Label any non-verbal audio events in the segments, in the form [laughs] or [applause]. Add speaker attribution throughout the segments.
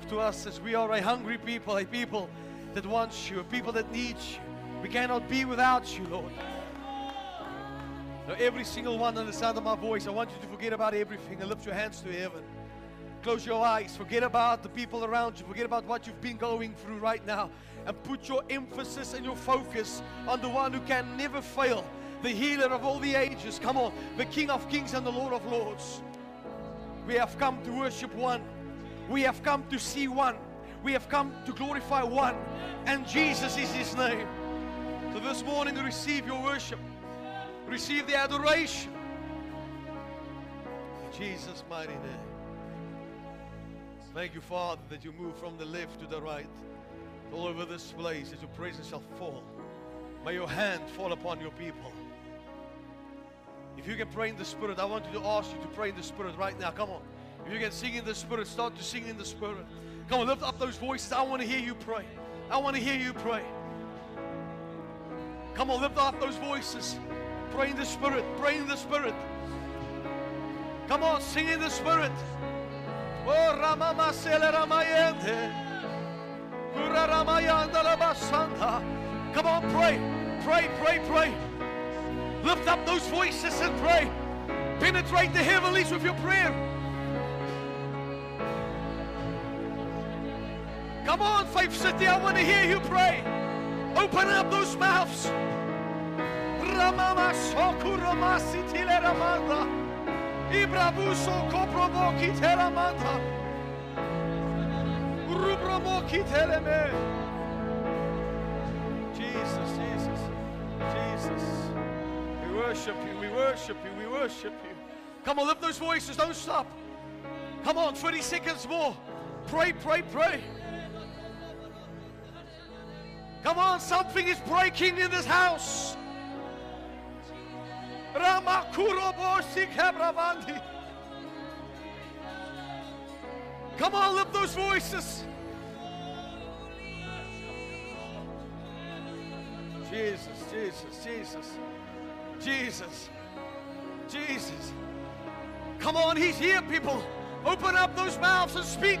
Speaker 1: to us as we are a hungry people, a people that wants you, a people that needs you. We cannot be without you, Lord. Now, every single one on the sound of my voice, I want you to forget about everything and lift your hands to heaven. Close your eyes. Forget about the people around you. Forget about what you've been going through right now. And put your emphasis and your focus on the one who can never fail, the healer of all the ages. Come on, the King of kings and the Lord of lords. We have come to worship one. We have come to see one. We have come to glorify one. And Jesus is his name. So this morning, receive your worship, receive the adoration. In Jesus' mighty name. Thank you, Father, that you move from the left to the right, all over this place, that your presence shall fall. May your hand fall upon your people. If you can pray in the Spirit, I want you to ask you to pray in the Spirit right now. Come on. You can sing in the Spirit, start to sing in the Spirit. Come on, lift up those voices. I want to hear you pray. I want to hear you pray. Come on, lift up those voices. Pray in the Spirit. Pray in the Spirit. Come on, sing in the Spirit. Oh, Ramama Sele Ramayende. Kura Ramayanda Labasanda. Come on, pray. Pray, pray, pray. Lift up those voices and pray. Penetrate the heavenlies with your prayer. Come on, Faith City, I want to hear you pray. Open up those mouths. Ramama. Jesus, Jesus, Jesus. We worship you, we worship you, we worship you. Come on, lift those voices, don't stop. Come on, 30 seconds more. Pray, pray, pray. Come on, something is breaking in this house. Come on, lift those voices. Jesus, Jesus, Jesus, Jesus, Jesus. Come on, He's here, people. Open up those mouths and speak.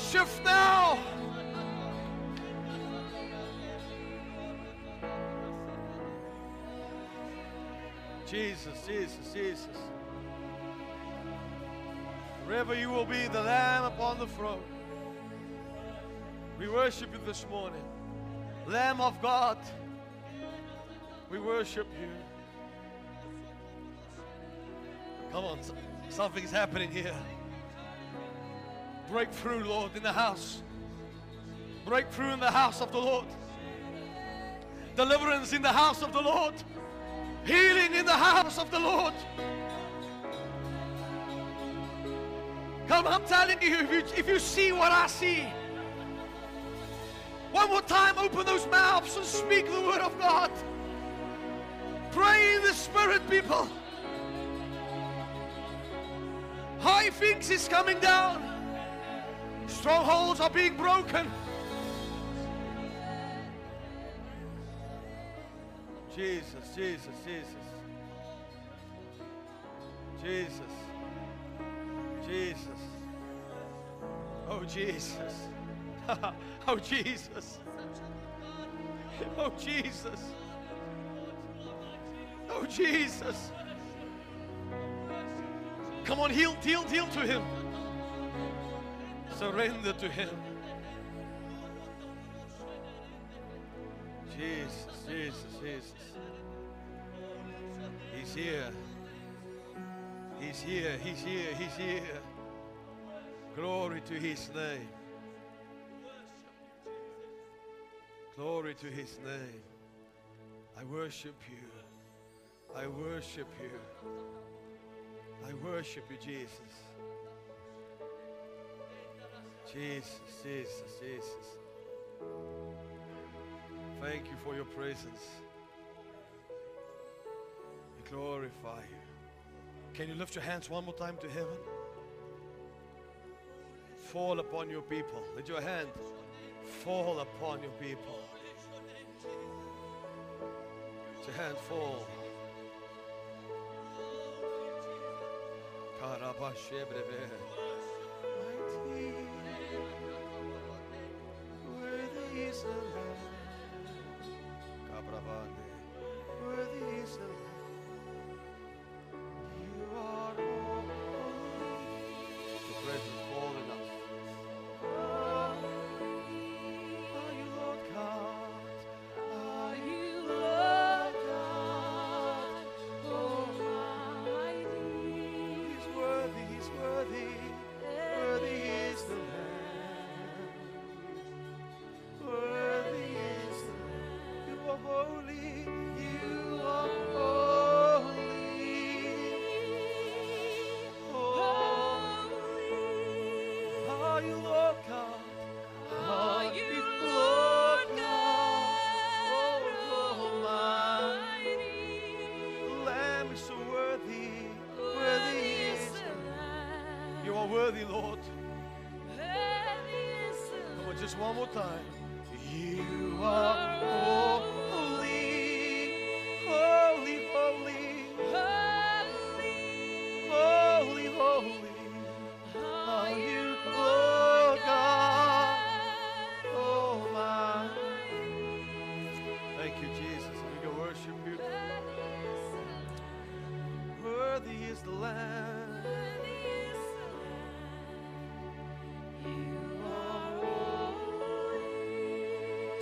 Speaker 1: shift now. Jesus, Jesus, Jesus. Wherever you will be, the Lamb upon the throne. We worship you this morning. Lamb of God, we worship you. Come on, so- something's happening here. Breakthrough, Lord, in the house. Breakthrough in the house of the Lord. Deliverance in the house of the Lord. Healing in the house of the Lord. Come, I'm telling you, if you, if you see what I see, one more time, open those mouths and speak the word of God. Pray in the Spirit, people. High things is coming down. Strongholds are being broken. Jesus, Jesus, Jesus. Jesus. Jesus. Oh, Jesus. [laughs] oh, Jesus. Oh, Jesus. Oh, Jesus. Come on, heal, heal, heal to Him. Surrender to Him. Jesus, Jesus, Jesus. He's here. He's here, He's here, He's here. Glory to His name. Glory to His name. I worship you. I worship you. I worship you, Jesus. Jesus, Jesus, Jesus. Thank you for your presence. We glorify you. Can you lift your hands one more time to heaven? Fall upon your people. Let your hand fall upon your people. Let your hand fall. Karabashebrebe. Is the Lamb. Worthy is the Lamb.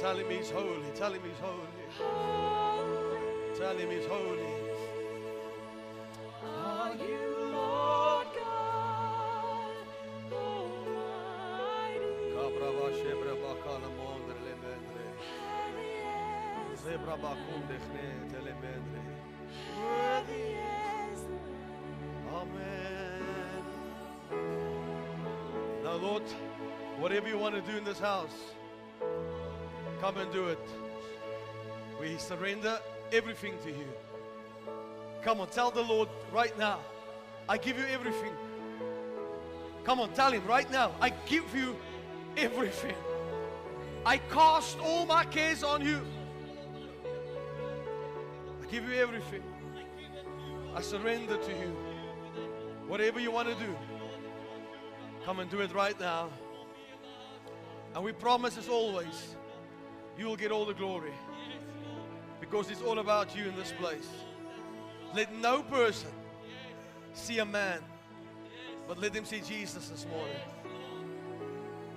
Speaker 1: Tell him he's holy. Tell him he's holy. Tell him he's holy. Are you Lord Kabrava shebra bakala mondre. Zebra bakunde khne telemendre. Worthy. Amen. Now, Lord, whatever you want to do in this house, come and do it. We surrender everything to you. Come on, tell the Lord right now, I give you everything. Come on, tell him right now, I give you everything. I cast all my cares on you. I give you everything. I surrender to you. Whatever you want to do, come and do it right now. And we promise as always, you will get all the glory. Because it's all about you in this place. Let no person see a man, but let them see Jesus this morning.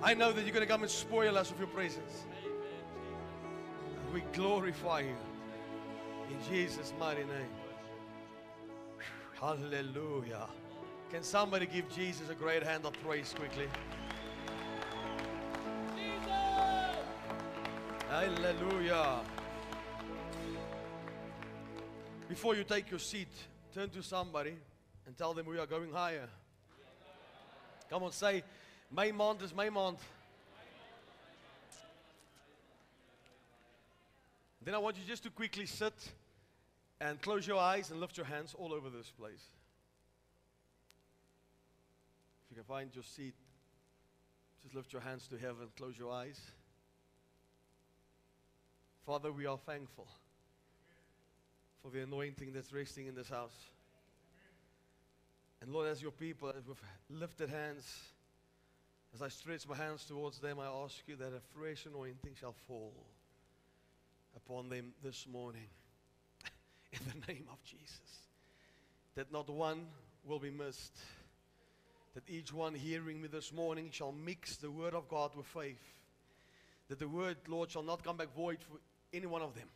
Speaker 1: I know that you're going to come and spoil us with your presence. And we glorify you in Jesus' mighty name. Hallelujah. Can somebody give Jesus a great hand of praise quickly? Hallelujah. Before you take your seat, turn to somebody and tell them we are going higher. Come on, say, my month is my month. Then I want you just to quickly sit and close your eyes and lift your hands all over this place. If you can find your seat, just lift your hands to heaven, close your eyes. Father, we are thankful for the anointing that's resting in this house. And Lord, as your people, as with lifted hands, as I stretch my hands towards them, I ask you that a fresh anointing shall fall upon them this morning. [laughs] in the name of Jesus. That not one will be missed. That each one hearing me this morning shall mix the word of God with faith. That the word, Lord, shall not come back void for any one of them.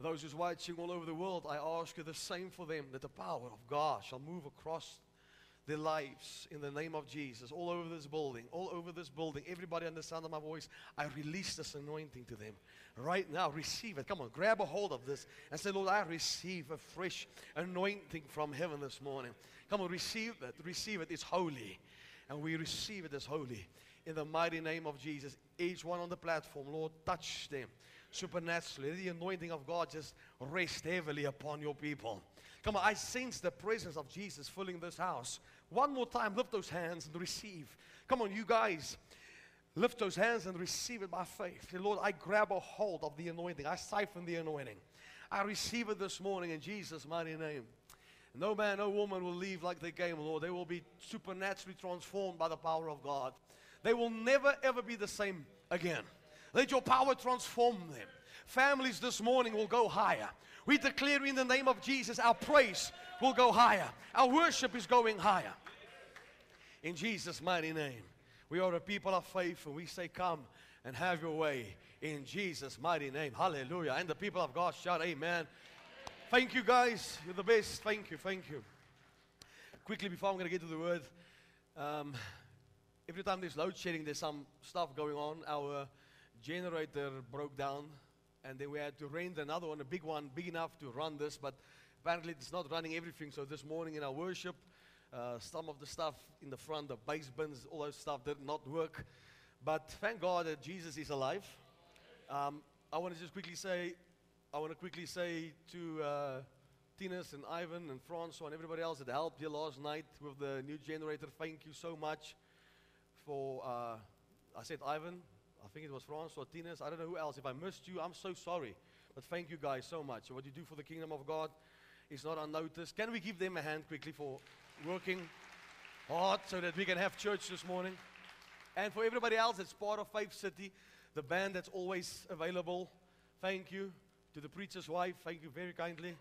Speaker 1: Those who's watching all over the world, I ask you the same for them, that the power of God shall move across their lives in the name of Jesus, all over this building, all over this building. Everybody under the sound of my voice, I release this anointing to them. Right now, receive it. Come on, grab a hold of this and say, Lord, I receive a fresh anointing from heaven this morning. Come on, receive it. Receive it. It's holy. And we receive it as holy in the mighty name of Jesus. Each one on the platform, Lord, touch them supernaturally. The anointing of God just rest heavily upon your people. Come on, I sense the presence of Jesus filling this house. One more time, lift those hands and receive. Come on, you guys. Lift those hands and receive it by faith. Say, Lord, I grab a hold of the anointing. I siphon the anointing. I receive it this morning in Jesus' mighty name. No man, no woman will leave like they came, Lord. They will be supernaturally transformed by the power of God. They will never, ever be the same again. Let your power transform them. Families this morning will go higher. We declare in the name of Jesus, our praise will go higher. Our worship is going higher. In Jesus' mighty name. We are a people of faith and we say, Come and have your way in Jesus' mighty name. Hallelujah. And the people of God shout, Amen. Thank you, guys. You're the best. Thank you. Thank you. Quickly, before I'm going to get to the word, um, every time there's load shedding, there's some stuff going on. Our generator broke down, and then we had to rent another one, a big one, big enough to run this, but apparently it's not running everything. So this morning in our worship, uh, some of the stuff in the front, the bass bins, all those stuff did not work. But thank God that Jesus is alive. Um, I want to just quickly say, I want to quickly say to uh, Tinas and Ivan and Francois and everybody else that helped here last night with the new generator. Thank you so much for, uh, I said Ivan, I think it was Francois, Tinas, I don't know who else. If I missed you, I'm so sorry. But thank you guys so much. What you do for the kingdom of God is not unnoticed. Can we give them a hand quickly for working hard so that we can have church this morning. And for everybody else that's part of Faith City, the band that's always available, thank you. To the preacher's wife, thank you very kindly.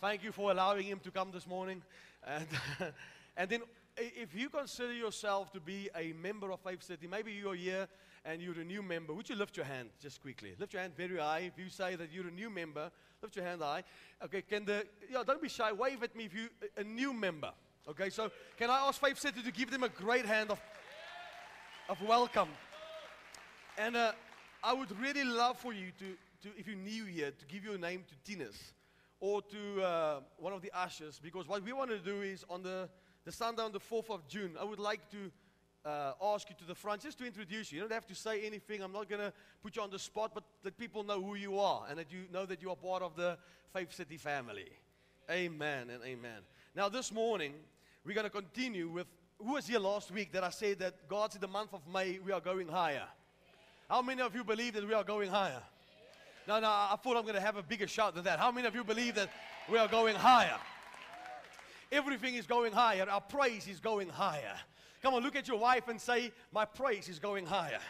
Speaker 1: Thank you for allowing him to come this morning. And, [laughs] and then, if you consider yourself to be a member of Faith City, maybe you're here and you're a new member, would you lift your hand just quickly? Lift your hand very high. If you say that you're a new member, lift your hand high. Okay, can the, yeah, don't be shy. Wave at me if you're a new member. Okay, so can I ask Faith City to give them a great hand of, of welcome? And uh, I would really love for you to, to, if you're new here, to give your name to Tinas or to uh, one of the ushers, because what we want to do is on the, the Sunday on the 4th of June, I would like to uh, ask you to the front just to introduce you. You don't have to say anything. I'm not going to put you on the spot, but let people know who you are and that you know that you are part of the Faith City family. Amen and amen. Now, this morning, we're going to continue with who was here last week that I said that God's in the month of May, we are going higher. How many of you believe that we are going higher? No, no, I thought I'm going to have a bigger shout than that. How many of you believe that we are going higher? Everything is going higher. Our praise is going higher. Come on, look at your wife and say, My praise is going higher.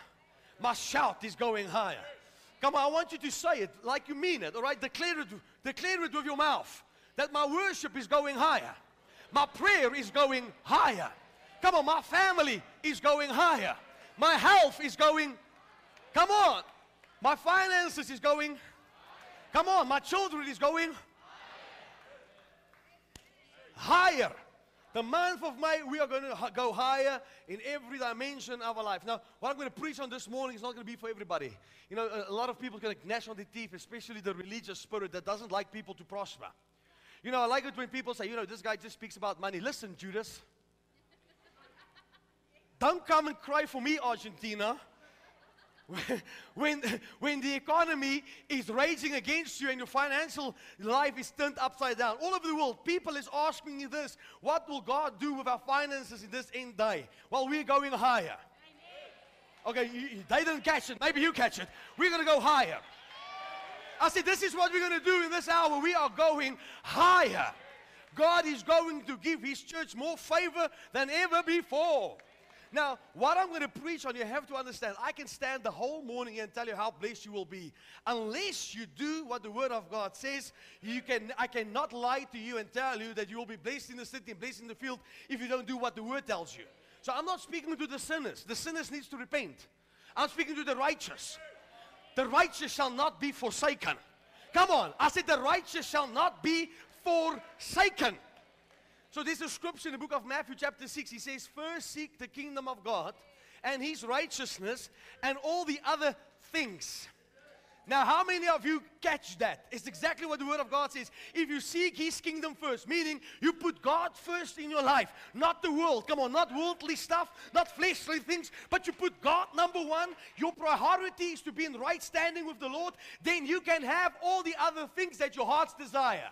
Speaker 1: My shout is going higher. Come on, I want you to say it like you mean it, all right? Declare it, declare it with your mouth that my worship is going higher. My prayer is going higher. Come on, my family is going higher. My health is going, come on. My finances is going, come on. My children is going higher. The month of May, we are going to go higher in every dimension of our life. Now, what I'm going to preach on this morning is not going to be for everybody. You know, a, lot of people can gnash on the teeth, especially the religious spirit that doesn't like people to prosper. You know, I like it when people say, you know, this guy just speaks about money. Listen, Judas. Don't come and cry for me, Argentina. When, when the economy is raging against you and your financial life is turned upside down, all over the world, people is asking you this what will God do with our finances in this end day? Well, we're going higher. Okay, you, they didn't catch it. Maybe you catch it. We're going to go higher. I said, This is what we're going to do in this hour. We are going higher. God is going to give His church more favor than ever before. Now, what I'm going to preach on, you have to understand, I can stand the whole morning and tell you how blessed you will be. Unless you do what the Word of God says, you can, I cannot lie to you and tell you that you will be blessed in the city and blessed in the field if you don't do what the Word tells you. So I'm not speaking to the sinners. The sinners needs to repent. I'm speaking to the righteous. The righteous shall not be forsaken. Come on. I said, the righteous shall not be forsaken. So there's a scripture in the book of Matthew, chapter 6. He says, First seek the kingdom of God and his righteousness and all the other things. Now, how many of you catch that? It's exactly what the Word of God says. If you seek His kingdom first, meaning you put God first in your life, not the world. Come on, not worldly stuff, not fleshly things, but you put God number one. Your priority is to be in right standing with the Lord. Then you can have all the other things that your hearts desire.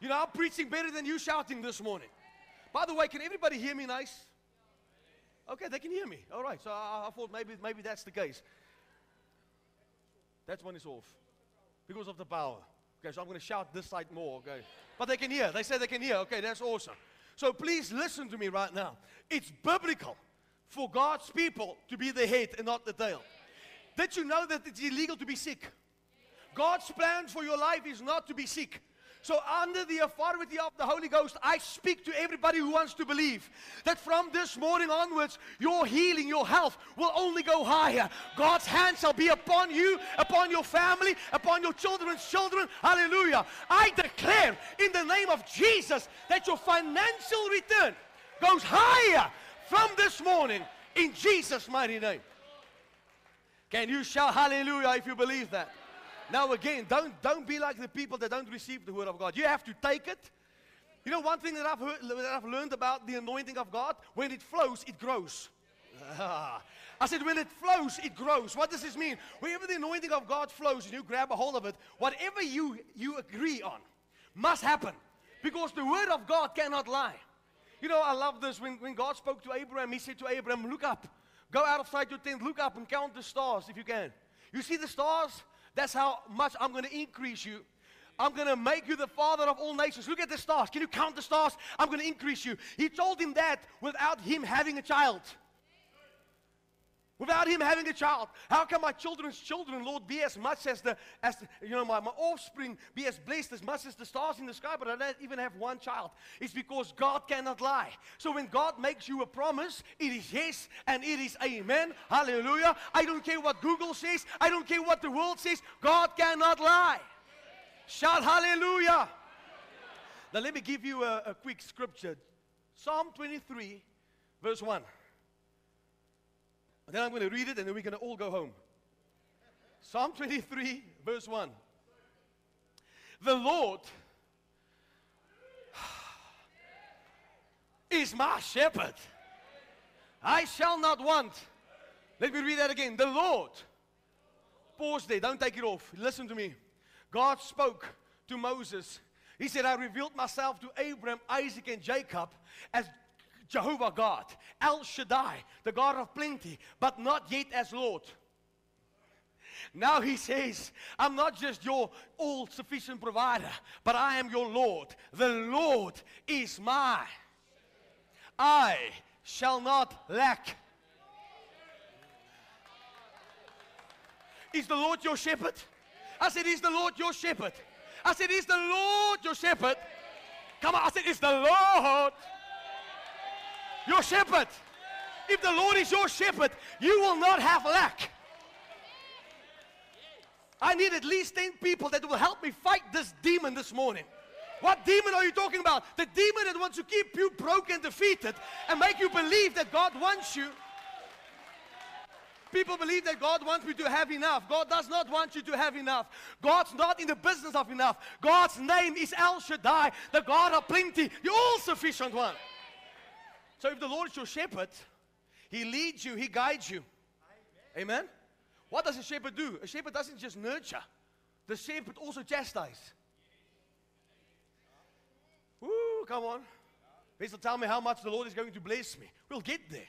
Speaker 1: You know, I'm preaching better than you shouting this morning. By the way, can everybody hear me nice? Okay, they can hear me. All right, so I, I thought maybe, maybe that's the case. That one is off because of the power. Okay, so I'm going to shout this side more, okay? But they can hear. They say they can hear. Okay, that's awesome. So please listen to me right now. It's biblical for God's people to be the head and not the tail. Did you know that it's illegal to be sick? God's plan for your life is not to be sick. So, under the authority of the Holy Ghost, I speak to everybody who wants to believe that from this morning onwards, your healing, your health will only go higher. God's hand shall be upon you, upon your family, upon your children's children. Hallelujah. I declare in the name of Jesus that your financial return goes higher from this morning in Jesus' mighty name. Can you shout hallelujah if you believe that? Now again, don't, don't be like the people that don't receive the word of God. You have to take it. You know, one thing that I've, heard, that I've learned about the anointing of God, when it flows, it grows. [laughs] I said, when it flows, it grows. What does this mean? Whenever the anointing of God flows and you grab a hold of it, whatever you, you agree on must happen. Because the word of God cannot lie. You know, I love this. When, when God spoke to Abraham, he said to Abraham, Look up. Go out of sight your tent, look up and count the stars if you can. You see the stars? That's how much I'm going to increase you. I'm going to make you the father of all nations. Look at the stars. Can you count the stars? I'm going to increase you. He told him that without him having a child. Without him having a child. How can my children's children, Lord, be as much as the, as the, you know, my, my offspring be as blessed as much as the stars in the sky, but I don't even have one child? It's because God cannot lie. So when God makes you a promise, it is yes and it is amen. Hallelujah. I don't care what Google says. I don't care what the world says. God cannot lie. Shout hallelujah. Now let me give you a, a quick scripture. Psalm 23, verse 1. And then I'm going to read it and then we're going to all go home. Psalm 23, verse 1. The Lord is my shepherd. I shall not want. Let me read that again. The Lord. Pause there. Don't take it off. Listen to me. God spoke to Moses. He said, I revealed myself to Abraham, Isaac, and Jacob as Jehovah God, El Shaddai, the God of plenty, but not yet as Lord. Now he says, I'm not just your all sufficient provider, but I am your Lord. The Lord is my. I shall not lack. Is the Lord your shepherd? I said, Is the Lord your shepherd? I said, Is the Lord your shepherd? Come on, I said, Is the Lord your shepherd? If the Lord is your shepherd, you will not have lack. I need at least 10 people that will help me fight this demon this morning. What demon are you talking about? The demon that wants to keep you broken defeated and make you believe that God wants you People believe that God wants me to have enough. God does not want you to have enough. God's not in the business of enough. God's name is El Shaddai, the God of plenty, the all sufficient one. So if the Lord is your shepherd, He leads you, He guides you. Amen? What does a shepherd do? A shepherd doesn't just nurture, the shepherd also chastise. Woo, come on. Please tell me how much the Lord is going to bless me. We'll get there.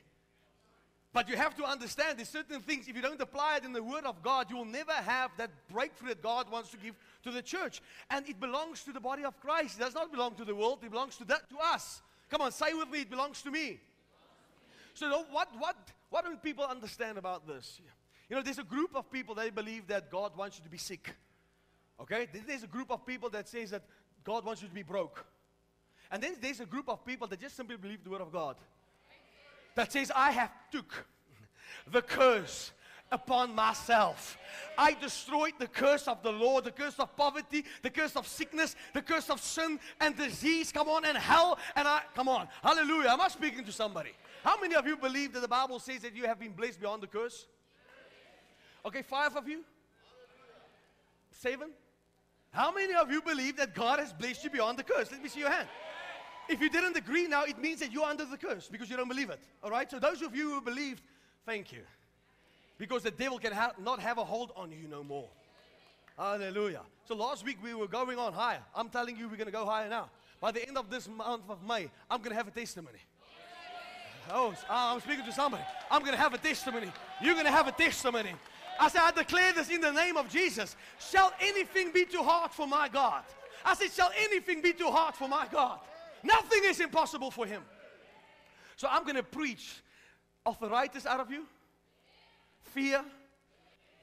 Speaker 1: But you have to understand there's certain things, if you don't apply it in the Word of God, you will never have that breakthrough that God wants to give to the church. And it belongs to the body of Christ. It does not belong to the world, it belongs to, that, to us. Come on, say with me, it belongs to me. So, what, what, what don't people understand about this? You know, there's a group of people that believe that God wants you to be sick. Okay? There's a group of people that says that God wants you to be broke. And then there's a group of people that just simply believe the Word of God that says, I have took the curse upon myself. I destroyed the curse of the Lord, the curse of poverty, the curse of sickness, the curse of sin and disease. Come on, and hell. And I, come on, hallelujah. Am I speaking to somebody? How many of you believe that the Bible says that you have been blessed beyond the curse? Okay, five of you? Seven? How many of you believe that God has blessed you beyond the curse? Let me see your hand. If you didn't agree now, it means that you're under the curse because you don't believe it. All right? So, those of you who believed, thank you. Because the devil can ha- not have a hold on you no more. Hallelujah. So, last week we were going on higher. I'm telling you, we're going to go higher now. By the end of this month of May, I'm going to have a testimony. Oh, ah, I'm speaking to somebody. I'm going to have a testimony. You're going to have a testimony. I said, I declare this in the name of Jesus. Shall anything be too hard for my God? I said, Shall anything be too hard for my God? Nothing is impossible for him. So I'm going to preach arthritis out of you, fear,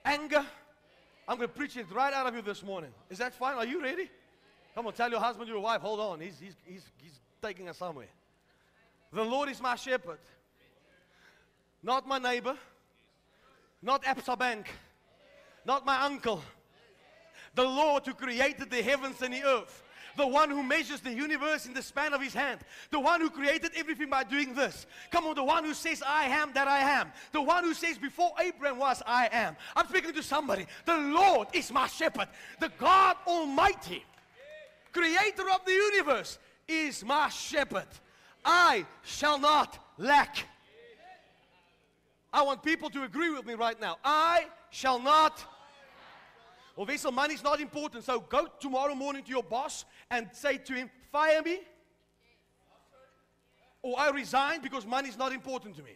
Speaker 1: anger. I'm going to preach it right out of you this morning. Is that fine? Are you ready? Come on, tell your husband, your wife, hold on. He's, he's, he's, he's taking us somewhere. The Lord is my shepherd, not my neighbor, not Absa Bank, not my uncle. The Lord who created the heavens and the earth the one who measures the universe in the span of his hand, the one who created everything by doing this. Come on, the one who says, I am that I am, the one who says, Before Abraham was, I am. I'm speaking to somebody. The Lord is my shepherd, the God Almighty, creator of the universe, is my shepherd. I shall not lack. I want people to agree with me right now. I shall not well, Wessel, money is not important. So go tomorrow morning to your boss and say to him, fire me. Or I resign because money is not important to me.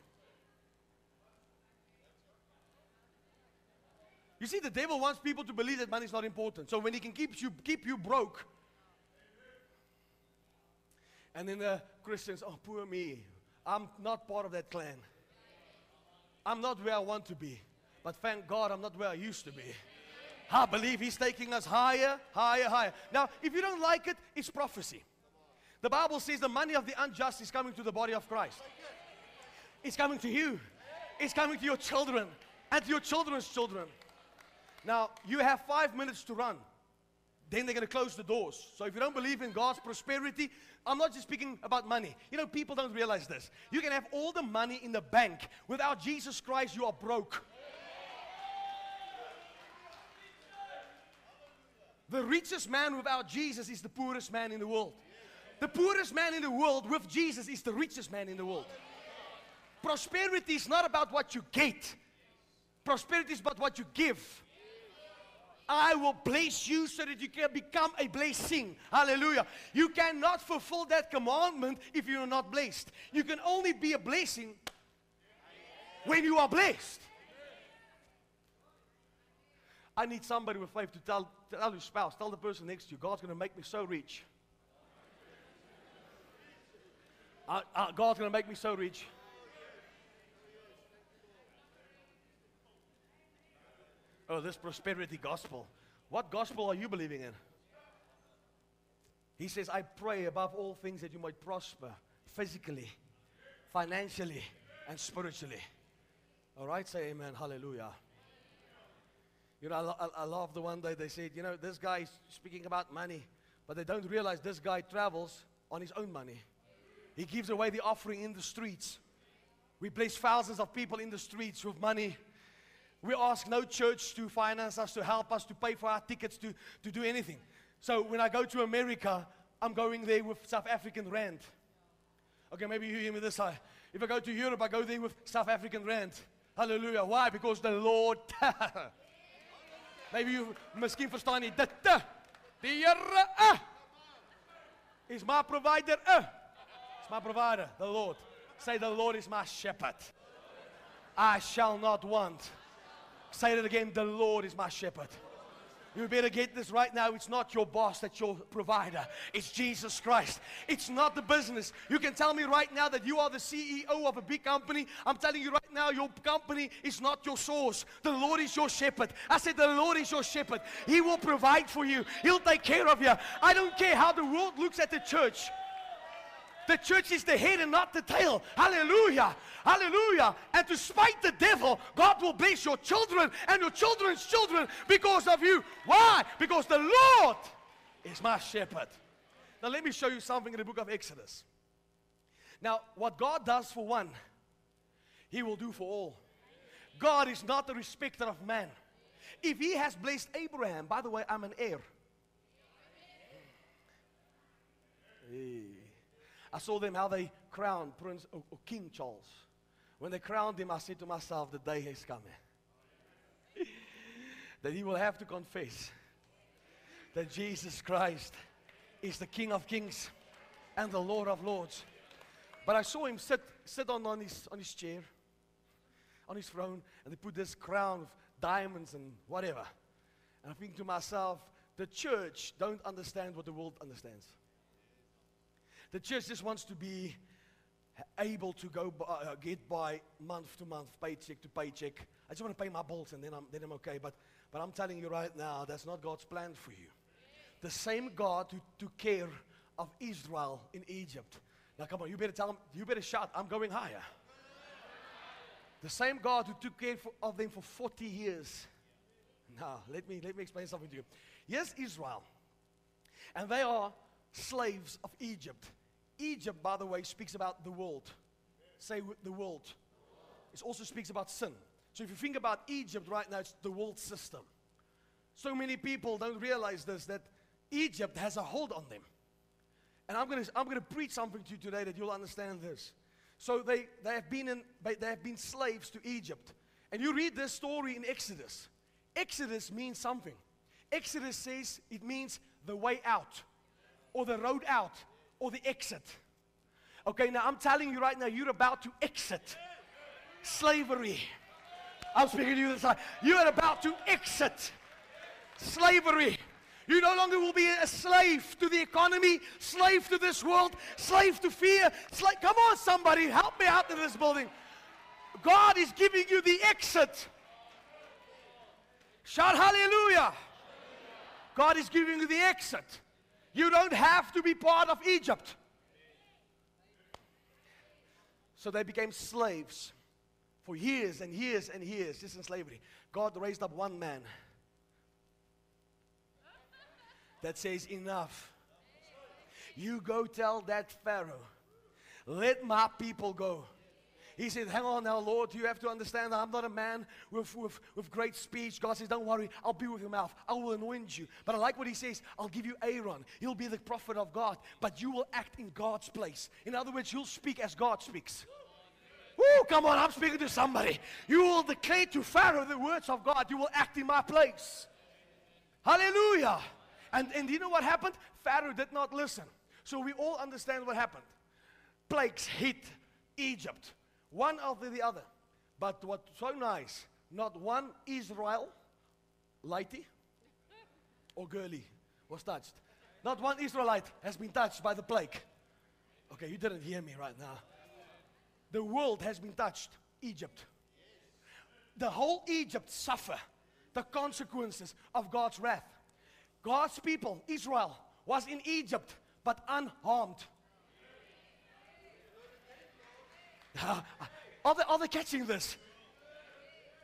Speaker 1: You see, the devil wants people to believe that money is not important. So when he can keep you, keep you broke, and then the Christians, oh, poor me. I'm not part of that clan. I'm not where I want to be. But thank God I'm not where I used to be. I believe He's taking us higher, higher, higher. Now, if you don't like it, it's prophecy. The Bible says the money of the unjust is coming to the body of Christ. It's coming to you. It's coming to your children and to your children's children. Now, you have five minutes to run. Then they're going to close the doors. So if you don't believe in God's prosperity, I'm not just speaking about money. You know, people don't realize this. You can have all the money in the bank. Without Jesus Christ, you are broke. The richest man without Jesus is the poorest man in the world. The poorest man in the world with Jesus is the richest man in the world. Prosperity is not about what you get, prosperity is about what you give. I will bless you so that you can become a blessing. Hallelujah. You cannot fulfill that commandment if you're not blessed. You can only be a blessing when you are blessed. I need somebody with faith to tell, tell your spouse, tell the person next to you, God's going to make me so rich. Uh, uh, God's going to make me so rich. Oh, this prosperity gospel. What gospel are you believing in? He says, I pray above all things that you might prosper physically, financially, and spiritually. All right, say amen. Hallelujah. You know, I, I, love the one day they said, you know, this guy's speaking about money, but they don't realize this guy travels on his own money. He gives away the offering in the streets. We bless thousands of people in the streets with money. We ask no church to finance us, to help us, to pay for our tickets, to, to do anything. So when I go to America, I'm going there with South African Rand. Okay, maybe you hear me this side. If I go to Europe, I go there with South African Rand. Hallelujah. Why? Because the Lord [laughs] Maybe you miskien verstaan nie dit te. Die Here uh, is my provider. Uh, is my provider, the Lord. Say the Lord is my shepherd. I shall not want. Say it again, the Lord is my shepherd. You better get this right now. It's not your boss that's your provider. It's Jesus Christ. It's not the business. You can tell me right now that you are the CEO of a big company. I'm telling you right now, your company is not your source. The Lord is your shepherd. I said, The Lord is your shepherd. He will provide for you, He'll take care of you. I don't care how the world looks at the church. The church is the head and not the tail. Hallelujah. Hallelujah. And to spite the devil, God will bless your children and your children's children because of you. Why? Because the Lord is my shepherd. Now, let me show you something in the book of Exodus. Now, what God does for one, He will do for all. God is not a respecter of man. If He has blessed Abraham, by the way, I'm an heir. Hey. I saw them how they crowned Prince or, or King Charles. When they crowned him, I said to myself, the day is coming eh, [laughs] that he will have to confess that Jesus Christ is the King of Kings and the Lord of Lords. But I saw him sit, sit on, on, his, on his chair, on his throne, and they put this crown of diamonds and whatever. And I think to myself, the church don't understand what the world understands. The church just wants to be able to go by, uh, get by month to month, paycheck to paycheck. I just want to pay my bills and then I'm, then I'm okay. But, but I'm telling you right now, that's not God's plan for you. The same God who took care of Israel in Egypt. Now, come on, you better tell him, you better shout, I'm going higher. The same God who took care for, of them for 40 years. Now, let me, let me explain something to you. Yes, Israel. And they are slaves of Egypt. Egypt, by the way, speaks about the world. Say the world. It also speaks about sin. So if you think about Egypt right now, it's the world system. So many people don't realize this that Egypt has a hold on them. And I'm to I'm to preach something to you today that you'll understand this. So they, they, have been in, they have been slaves to Egypt. And you read this story in Exodus. Exodus means something. Exodus says it means the way out, or the road out, or the exit. Okay, now I'm telling you right now, you're about to exit slavery. I'm speaking to you this time. You are about to exit slavery. You no longer will be a slave to the economy, slave to this world, slave to fear. Slave. Come on, somebody, help me out in this building. God is giving you the exit. Shout hallelujah. God is giving you the exit. You don't have to be part of Egypt. So they became slaves for years and years and years, just in slavery. God raised up one man that says, Enough. You go tell that Pharaoh, let my people go. He said, Hang on now, Lord, you have to understand I'm not a man with, with, with great speech. God says, Don't worry, I'll be with your mouth. I will anoint you. But I like what he says, I'll give you Aaron. He'll be the prophet of God, but you will act in God's place. In other words, you'll speak as God speaks. Woo, come on, I'm speaking to somebody. You will declare to Pharaoh the words of God. You will act in my place. Hallelujah. And, and you know what happened? Pharaoh did not listen. So we all understand what happened. Plagues hit Egypt, one after the other. But what's so nice, not one Israel, lighty or girly, was touched. Not one Israelite has been touched by the plague. Okay, you didn't hear me right now. The world has been touched, Egypt. The whole Egypt suffer the consequences of God's wrath. God's people, Israel, was in Egypt but unharmed. Ah, are they, are they catching this?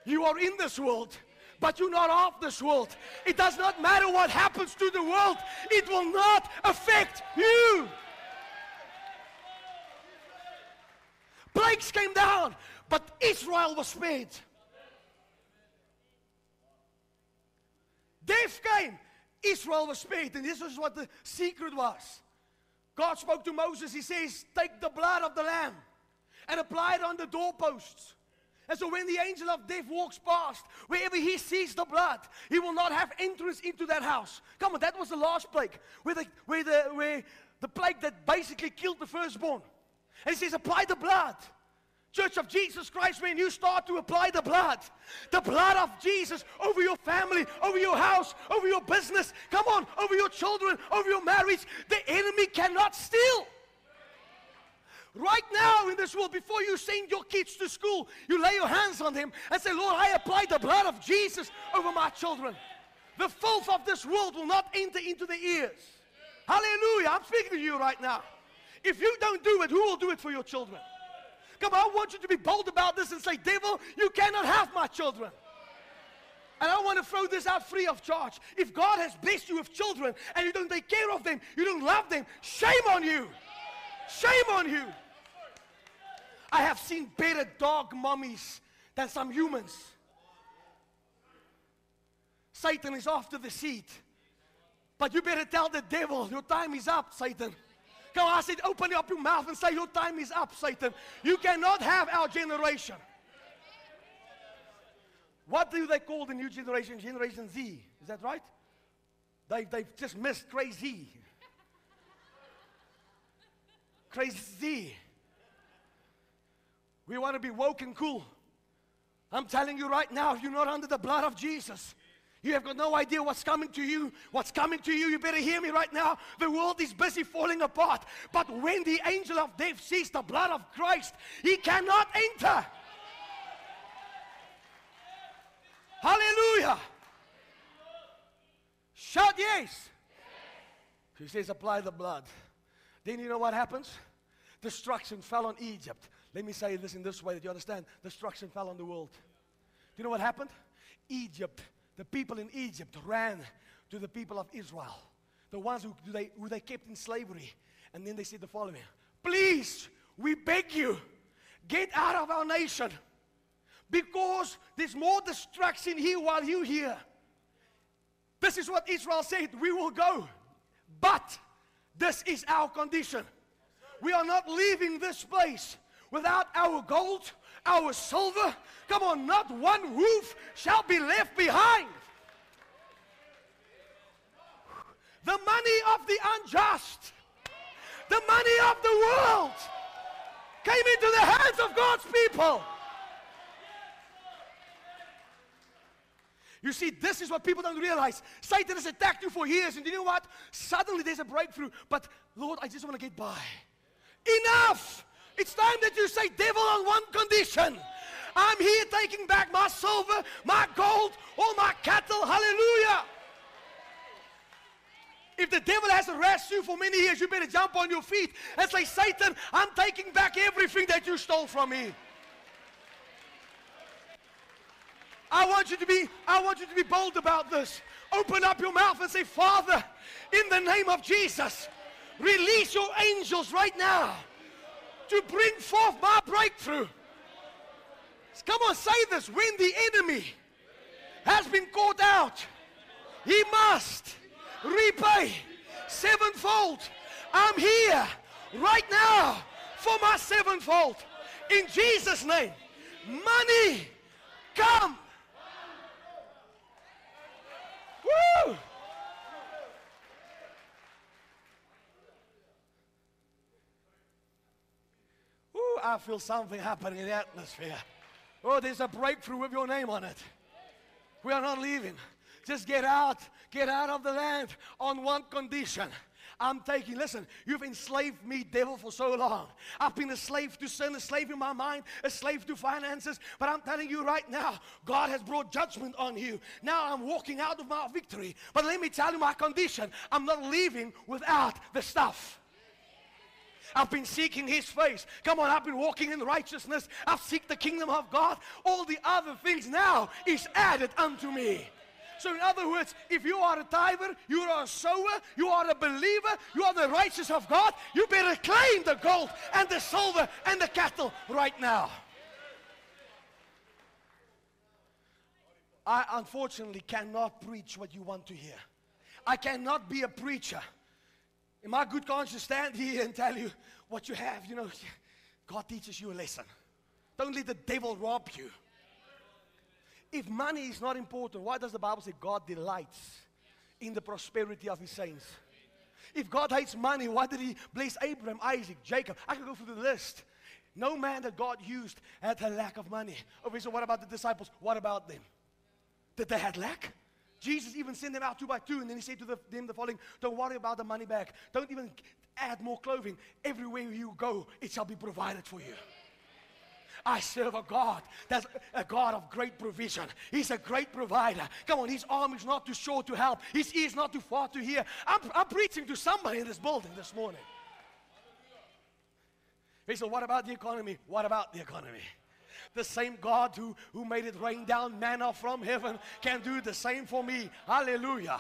Speaker 1: You are in this world, but you're not of this world. It does not matter what happens to the world, it will not affect you. Plagues came down, but Israel was spared. Death came, Israel was spared. And this is what the secret was. God spoke to Moses. He says, Take the blood of the lamb and apply it on the doorposts. And so when the angel of death walks past, wherever he sees the blood, he will not have entrance into that house. Come on, that was the last plague, where the, where the, where the plague that basically killed the firstborn. And he says, apply the blood. Church of Jesus Christ, when you start to apply the blood, the blood of Jesus over your family, over your house, over your business, come on, over your children, over your marriage, the enemy cannot steal. Right now in this world, before you send your kids to school, you lay your hands on them and say, Lord, I apply the blood of Jesus over my children. The filth of this world will not enter into the ears. Hallelujah. I'm speaking to you right now. If you don't do it, who will do it for your children? Come on, I want you to be bold about this and say, Devil, you cannot have my children. And I want to throw this out free of charge. If God has blessed you with children and you don't take care of them, you don't love them, shame on you. Shame on you. I have seen better dog mummies than some humans. Satan is after the seed. But you better tell the devil, your time is up, Satan. Come on, I said, open up your mouth and say, Your time is up, Satan. You cannot have our generation. What do they call the new generation? Generation Z. Is that right? They, they've just missed crazy. Crazy. We want to be woke and cool. I'm telling you right now, if you're not under the blood of Jesus, you have got no idea what's coming to you. What's coming to you, you better hear me right now. The world is busy falling apart. But when the angel of death sees the blood of Christ, he cannot enter. Hallelujah. Shout yes. He says, apply the blood. Then you know what happens? Destruction fell on Egypt. Let me say this in this way that you understand. Destruction fell on the world. Do you know what happened? Egypt, the people in Egypt ran to the people of Israel, the ones who they, who they kept in slavery. And then they said the following Please, we beg you, get out of our nation because there's more destruction here while you're here. This is what Israel said we will go, but this is our condition. We are not leaving this place without our gold, our silver. Come on, not one roof shall be left behind. The money of the unjust, the money of the world came into the hands of God's people. You see, this is what people don't realize. Satan has attacked you for years, and you know what? Suddenly there's a breakthrough. But Lord, I just want to get by. Enough! It's time that you say, devil, on one condition. I'm here taking back my silver, my gold, all my cattle. Hallelujah. If the devil has harassed you for many years, you better jump on your feet and say, Satan, I'm taking back everything that you stole from me. I want you to be, I want you to be bold about this. Open up your mouth and say, Father, in the name of Jesus, release your angels right now to bring forth my breakthrough. Come on, say this. When the enemy has been caught out, he must repay sevenfold. I'm here right now for my sevenfold. In Jesus' name, money come. Woo! Ooh, I feel something happening in the atmosphere. Oh, there's a breakthrough with your name on it. We are not leaving. Just get out, get out of the land on one condition. I'm taking, listen, you've enslaved me, devil, for so long. I've been a slave to sin, a slave in my mind, a slave to finances. But I'm telling you right now, God has brought judgment on you. Now I'm walking out of my victory. But let me tell you my condition I'm not leaving without the stuff. I've been seeking His face. Come on, I've been walking in righteousness. I've seeked the kingdom of God. All the other things now is added unto me. So, in other words, if you are a tither, you are a sower, you are a believer, you are the righteous of God, you better claim the gold and the silver and the cattle right now. I unfortunately cannot preach what you want to hear. I cannot be a preacher. In my good conscience, stand here and tell you what you have. You know, God teaches you a lesson. Don't let the devil rob you. If money is not important, why does the Bible say God delights in the prosperity of his saints? If God hates money, why did he bless Abraham, Isaac, Jacob? I can go through the list. No man that God used had a lack of money. Okay, so what about the disciples? What about them? Did they have lack? Jesus even sent them out two by two, and then he said to the, them the following Don't worry about the money back. Don't even add more clothing. Everywhere you go, it shall be provided for you. I serve a God that's a God of great provision. He's a great provider. Come on, his arm is not too short to help, his ear is not too far to hear. I'm, I'm preaching to somebody in this building this morning. He said, What about the economy? What about the economy? The same God who, who made it rain down manna from heaven can do the same for me. Hallelujah.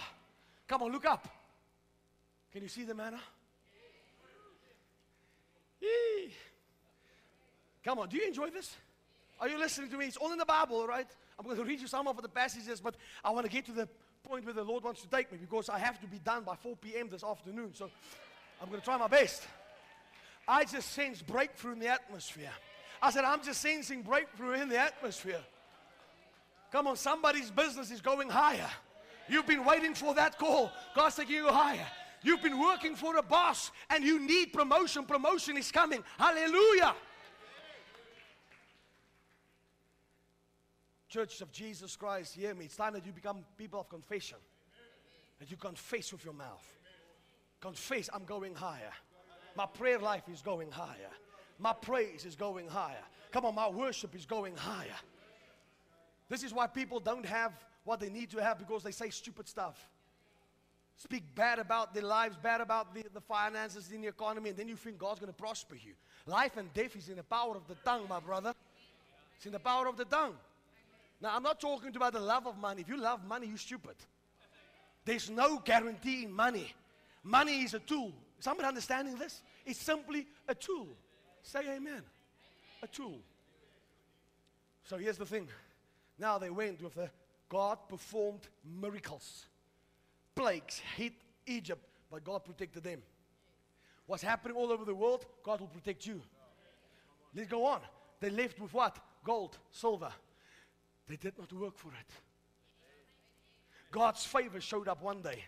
Speaker 1: Come on, look up. Can you see the manna? Come on, do you enjoy this? Are you listening to me? It's all in the Bible, right? I'm going to read you some of the passages, but I want to get to the point where the Lord wants to take me because I have to be done by 4 p.m. this afternoon. So I'm going to try my best. I just sense breakthrough in the atmosphere. I said, I'm just sensing breakthrough in the atmosphere. Come on, somebody's business is going higher. You've been waiting for that call. God's taking you higher. You've been working for a boss and you need promotion. Promotion is coming. Hallelujah. Church of Jesus Christ, hear me. It's time that you become people of confession. That you confess with your mouth. Confess, I'm going higher. My prayer life is going higher. My praise is going higher. Come on, my worship is going higher. This is why people don't have what they need to have because they say stupid stuff. Speak bad about their lives, bad about the, the finances in the economy, and then you think God's going to prosper you. Life and death is in the power of the tongue, my brother. It's in the power of the tongue. Now, I'm not talking about the love of money. If you love money, you're stupid. There's no guarantee in money. Money is a tool. Somebody understanding this? It's simply a tool. Say amen. A tool. So here's the thing. Now they went with the God performed miracles. Plagues hit Egypt, but God protected them. What's happening all over the world, God will protect you. Let's go on. They left with what? Gold, silver. They did not work for it. God's favor showed up one day.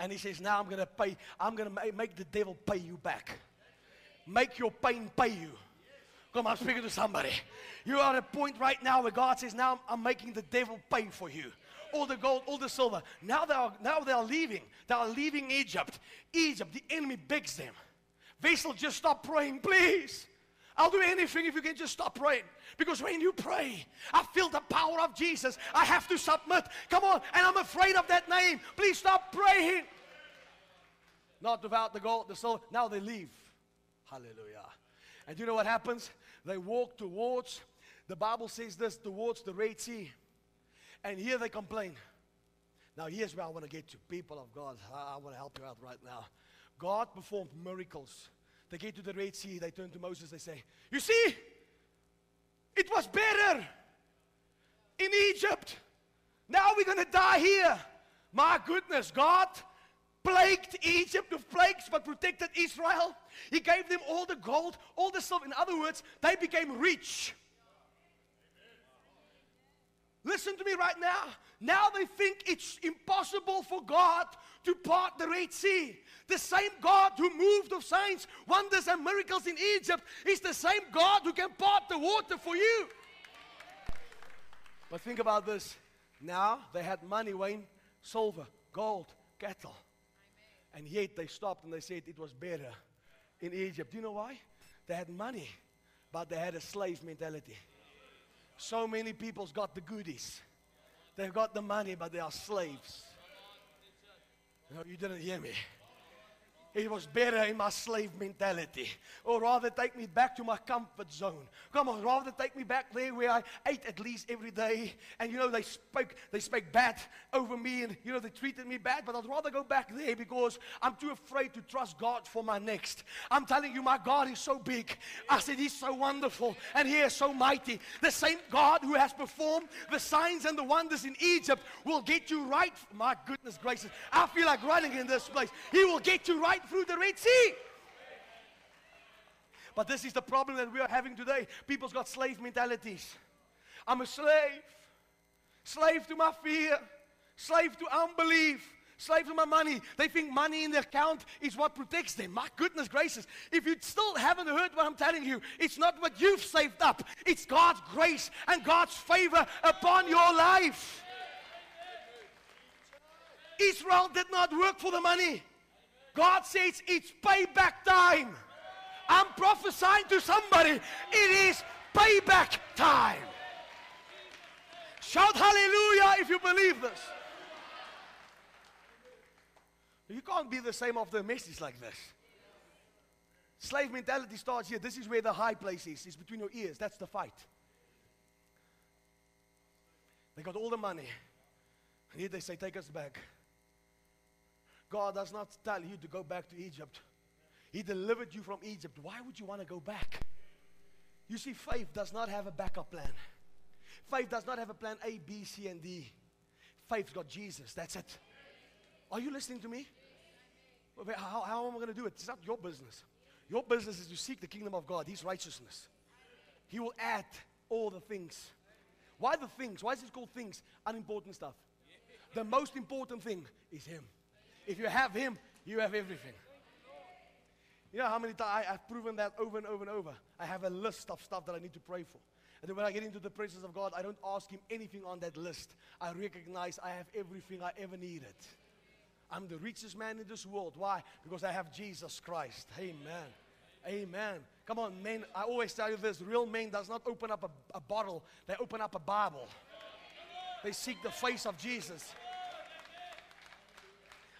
Speaker 1: And he says, Now I'm going to pay, I'm going to make the devil pay you back. Make your pain pay you. Come, on, I'm speaking to somebody. You are at a point right now where God says, Now I'm making the devil pay for you. All the gold, all the silver. Now they are, now they are leaving. They are leaving Egypt. Egypt, the enemy begs them. Wessel, just stop praying, please. I'll do anything if you can just stop praying. Because when you pray, I feel the power of Jesus. I have to submit. Come on. And I'm afraid of that name. Please stop praying. Not without the gold, the silver. Now they leave. Hallelujah. And you know what happens? They walk towards, the Bible says this, towards the Red Sea. And here they complain. Now, here's where I want to get to. People of God, I, want to help you out right now. God performed miracles. They get to the Red Sea, they turn to Moses, they say, You see, it was better in Egypt. Now we're going to die here. My goodness, God plagued Egypt with plagues but protected Israel. He gave them all the gold, all the silver. In other words, they became rich. Listen to me right now. Now they think it's impossible for God to part the Red Sea. The same God who moved of signs, wonders, and miracles in Egypt is the same God who can part the water for you. But think about this. Now they had money, Wayne, silver, gold, cattle. And yet they stopped and they said it was better in Egypt. Do you know why? They had money, but they had a slave mentality. So many people's got the goodies. They've got the money, but they are slaves. No, you didn't hear me. It was better in my slave mentality. Or rather, take me back to my comfort zone. Come on, rather take me back there where I ate at least every day. And you know, they spoke, they spoke bad over me and you know, they treated me bad. But I'd rather go back there because I'm too afraid to trust God for my next. I'm telling you, my God is so big. I said, He's so wonderful and He is so mighty. The same God who has performed the signs and the wonders in Egypt will get you right. My goodness gracious. I feel like running in this place. He will get you right through the Red Sea. But this is the problem that we are having today. People's got slave mentalities. I'm a slave. Slave to my fear. Slave to unbelief. Slave to my money. They think money in the account is what protects them. My goodness gracious. If you still haven't heard what I'm telling you, it's not what you've saved up. It's God's grace and God's favor upon your life. Israel did not work for the money. God says it's payback time. I'm prophesying to somebody. It is payback time. Shout hallelujah if you believe this. You can't be the same after a message like this. Slave mentality starts here. This is where the high place is. It's between your ears. That's the fight. They got all the money. And here they say, Take us back. God does not tell you to go back to Egypt. He delivered you from Egypt. Why would you want to go back? You see, faith does not have a backup plan. Faith does not have a plan A, B, C, and D. Faith's got Jesus. That's it. Are you listening to me? How, how am I going to do it? It's not your business. Your business is to seek the kingdom of God, His righteousness. He will add all the things. Why the things? Why is it called things? Unimportant stuff. The most important thing is Him. If you have Him, you have everything. You know how many times I've proven that over and over and over? I have a list of stuff that I need to pray for. And then when I get into the presence of God, I don't ask Him anything on that list. I recognize I have everything I ever needed. I'm the richest man in this world. Why? Because I have Jesus Christ. Amen. Amen. Come on, men. I always tell you this real men does not open up a, a bottle, they open up a Bible. They seek the face of Jesus.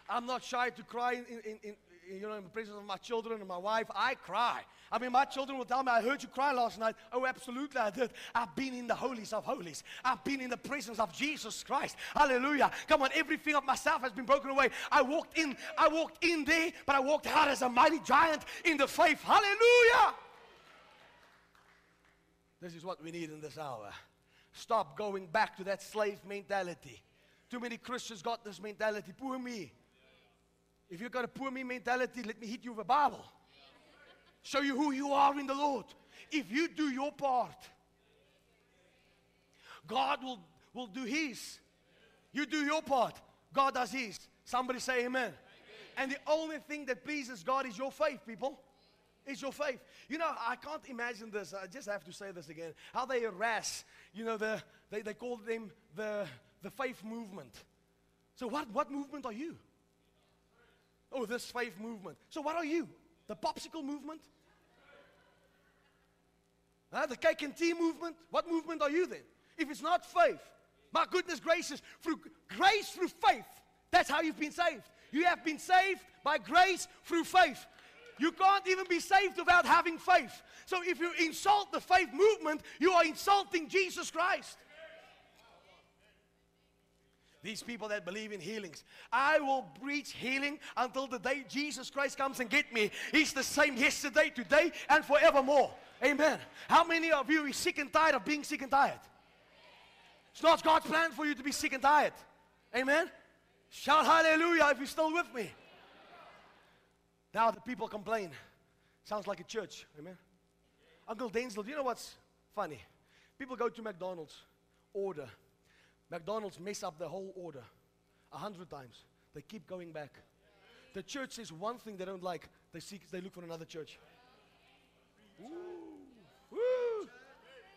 Speaker 1: I'm not shy to cry in, in, in, you know, in the presence of my children and my wife. I cry. I mean, my children will tell me, I heard you cry last night. Oh, absolutely, I did. I've been in the holies of holies. I've been in the presence of Jesus Christ. Hallelujah. Come on, everything of myself has been broken away. I walked in, I walked in there, but I walked out as a mighty giant in the faith. Hallelujah. This is what we need in this hour. Stop going back to that slave mentality. Too many Christians got this mentality. Poor me. If you've got a poor me mentality, let me hit you with a Bible. Show you who you are in the Lord. If you do your part, God will, will do His. You do your part, God does His. Somebody say amen. amen. And the only thing that pleases God is your faith, people. Is your faith. You know, I can't imagine this. I just have to say this again. How they harass, you know, the, they, they call them the, the faith movement. So, what, what movement are you? Oh, this faith movement. So, what are you? The popsicle movement? The cake and tea movement? What movement are you then? If it's not faith, my goodness gracious, through grace through faith, that's how you've been saved. You have been saved by grace through faith. You can't even be saved without having faith. So if you insult the faith movement, you are insulting Jesus Christ. These people that believe in healings. I will preach healing until the day Jesus Christ comes and get me. He's the same yesterday, today, and forevermore. Amen. How many of you are sick and tired of being sick and tired? It's not God's plan for you to be sick and tired. Amen. Shout hallelujah if you're still with me. Now the people complain. Sounds like a church. Amen. Uncle Denzel, do you know what's funny? People go to McDonald's, order, McDonald's mess up the whole order a hundred times. They keep going back. The church says one thing they don't like, they seek, they look for another church. Ooh, woo.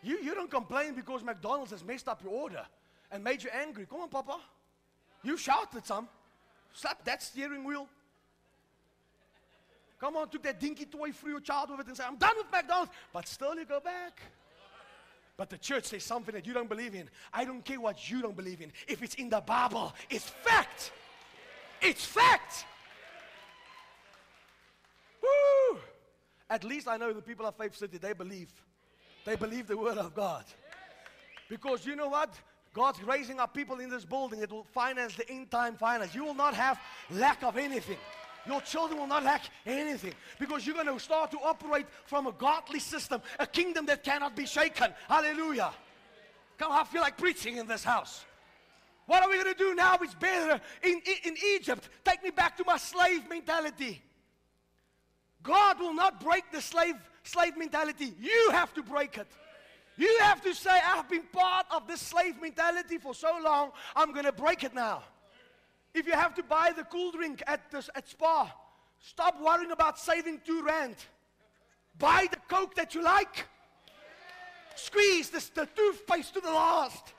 Speaker 1: You, you don't complain because McDonald's has messed up your order and made you angry. Come on, Papa. You shouted some. Slap that steering wheel. Come on, took that dinky toy for your child with it and say, I'm done with McDonald's. But still you go back. But the church says something that you don't believe in. I don't care what you don't believe in. If it's in the Bible, it's fact. It's fact. Woo! At least I know the people of Faith City, they believe. They believe the word of God. Because you know what? God's raising up people in this building that will finance the end time finance. You will not have lack of anything. Your children will not lack anything because you're going to start to operate from a godly system, a kingdom that cannot be shaken. Hallelujah. Come, I feel like preaching in this house. What are we going to do now? It's better in, in, in Egypt. Take me back to my slave mentality. God will not break the slave, slave mentality. You have to break it. You have to say, I've been part of this slave mentality for so long, I'm going to break it now. If you have to buy the cool drink at, the, at Spar, stop worrying about saving two rand. Buy the Coke that you like. Squeeze this, the toothpaste to the last.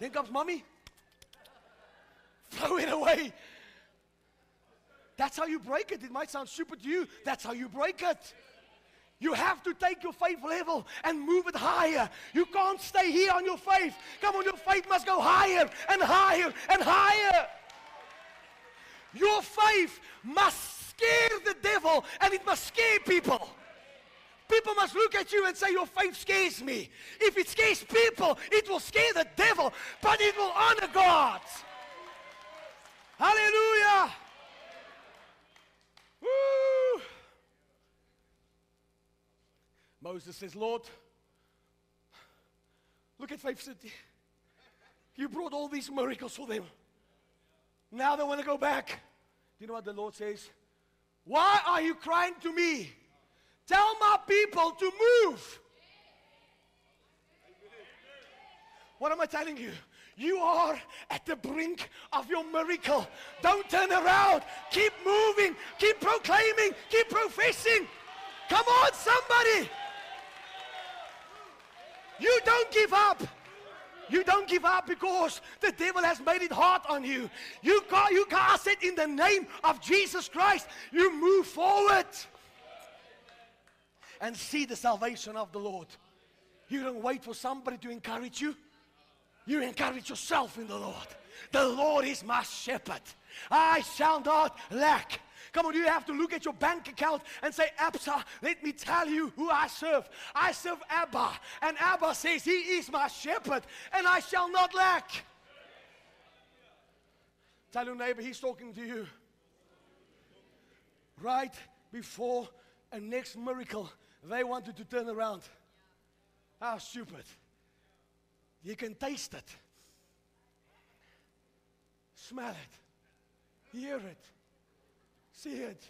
Speaker 1: Then comes mommy. Throw it away. That's how you break it. It might sound stupid to you. That's how you break it. You have to take your faith level and move it higher. You can't stay here on your faith. Come on, your faith must go higher and higher and higher. Your faith must scare the devil and it must scare people. People must look at you and say, Your faith scares me. If it scares people, it will scare the devil, but it will honor God. Hallelujah. Woo! Moses says, Lord, look at Faith City. You brought all these miracles for them. Now they want to go back. Do you know what the Lord says? Why are you crying to me? Tell my people to move. What am I telling you? You are at the brink of your miracle. Don't turn around. Keep moving. Keep proclaiming. Keep professing. Come on, somebody. You don't give up. You don't give up because the devil has made it hard on you. You, got, you cast it in the name of Jesus Christ. You move forward and see the salvation of the Lord. You don't wait for somebody to encourage you. You encourage yourself in the Lord. The Lord is my shepherd. I shall not lack. Come on, you have to look at your bank account and say, Absa, let me tell you who I serve. I serve Abba. And Abba says, He is my shepherd, and I shall not lack. Tell your neighbor, He's talking to you. Right before a next miracle, they wanted to turn around. How stupid. You can taste it, smell it, hear it, see it.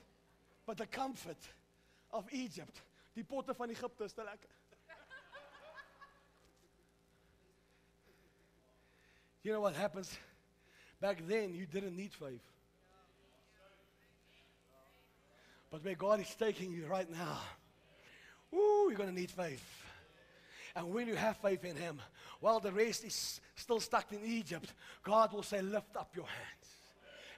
Speaker 1: But the comfort of Egypt, die potte van Egypte is te lekker. You know what happens? Back then, you didn't need faith. But where God is taking you right now, ooh, you're going to need faith. And when you have faith in Him, while the rest is still stuck in Egypt, God will say, Lift up your hands.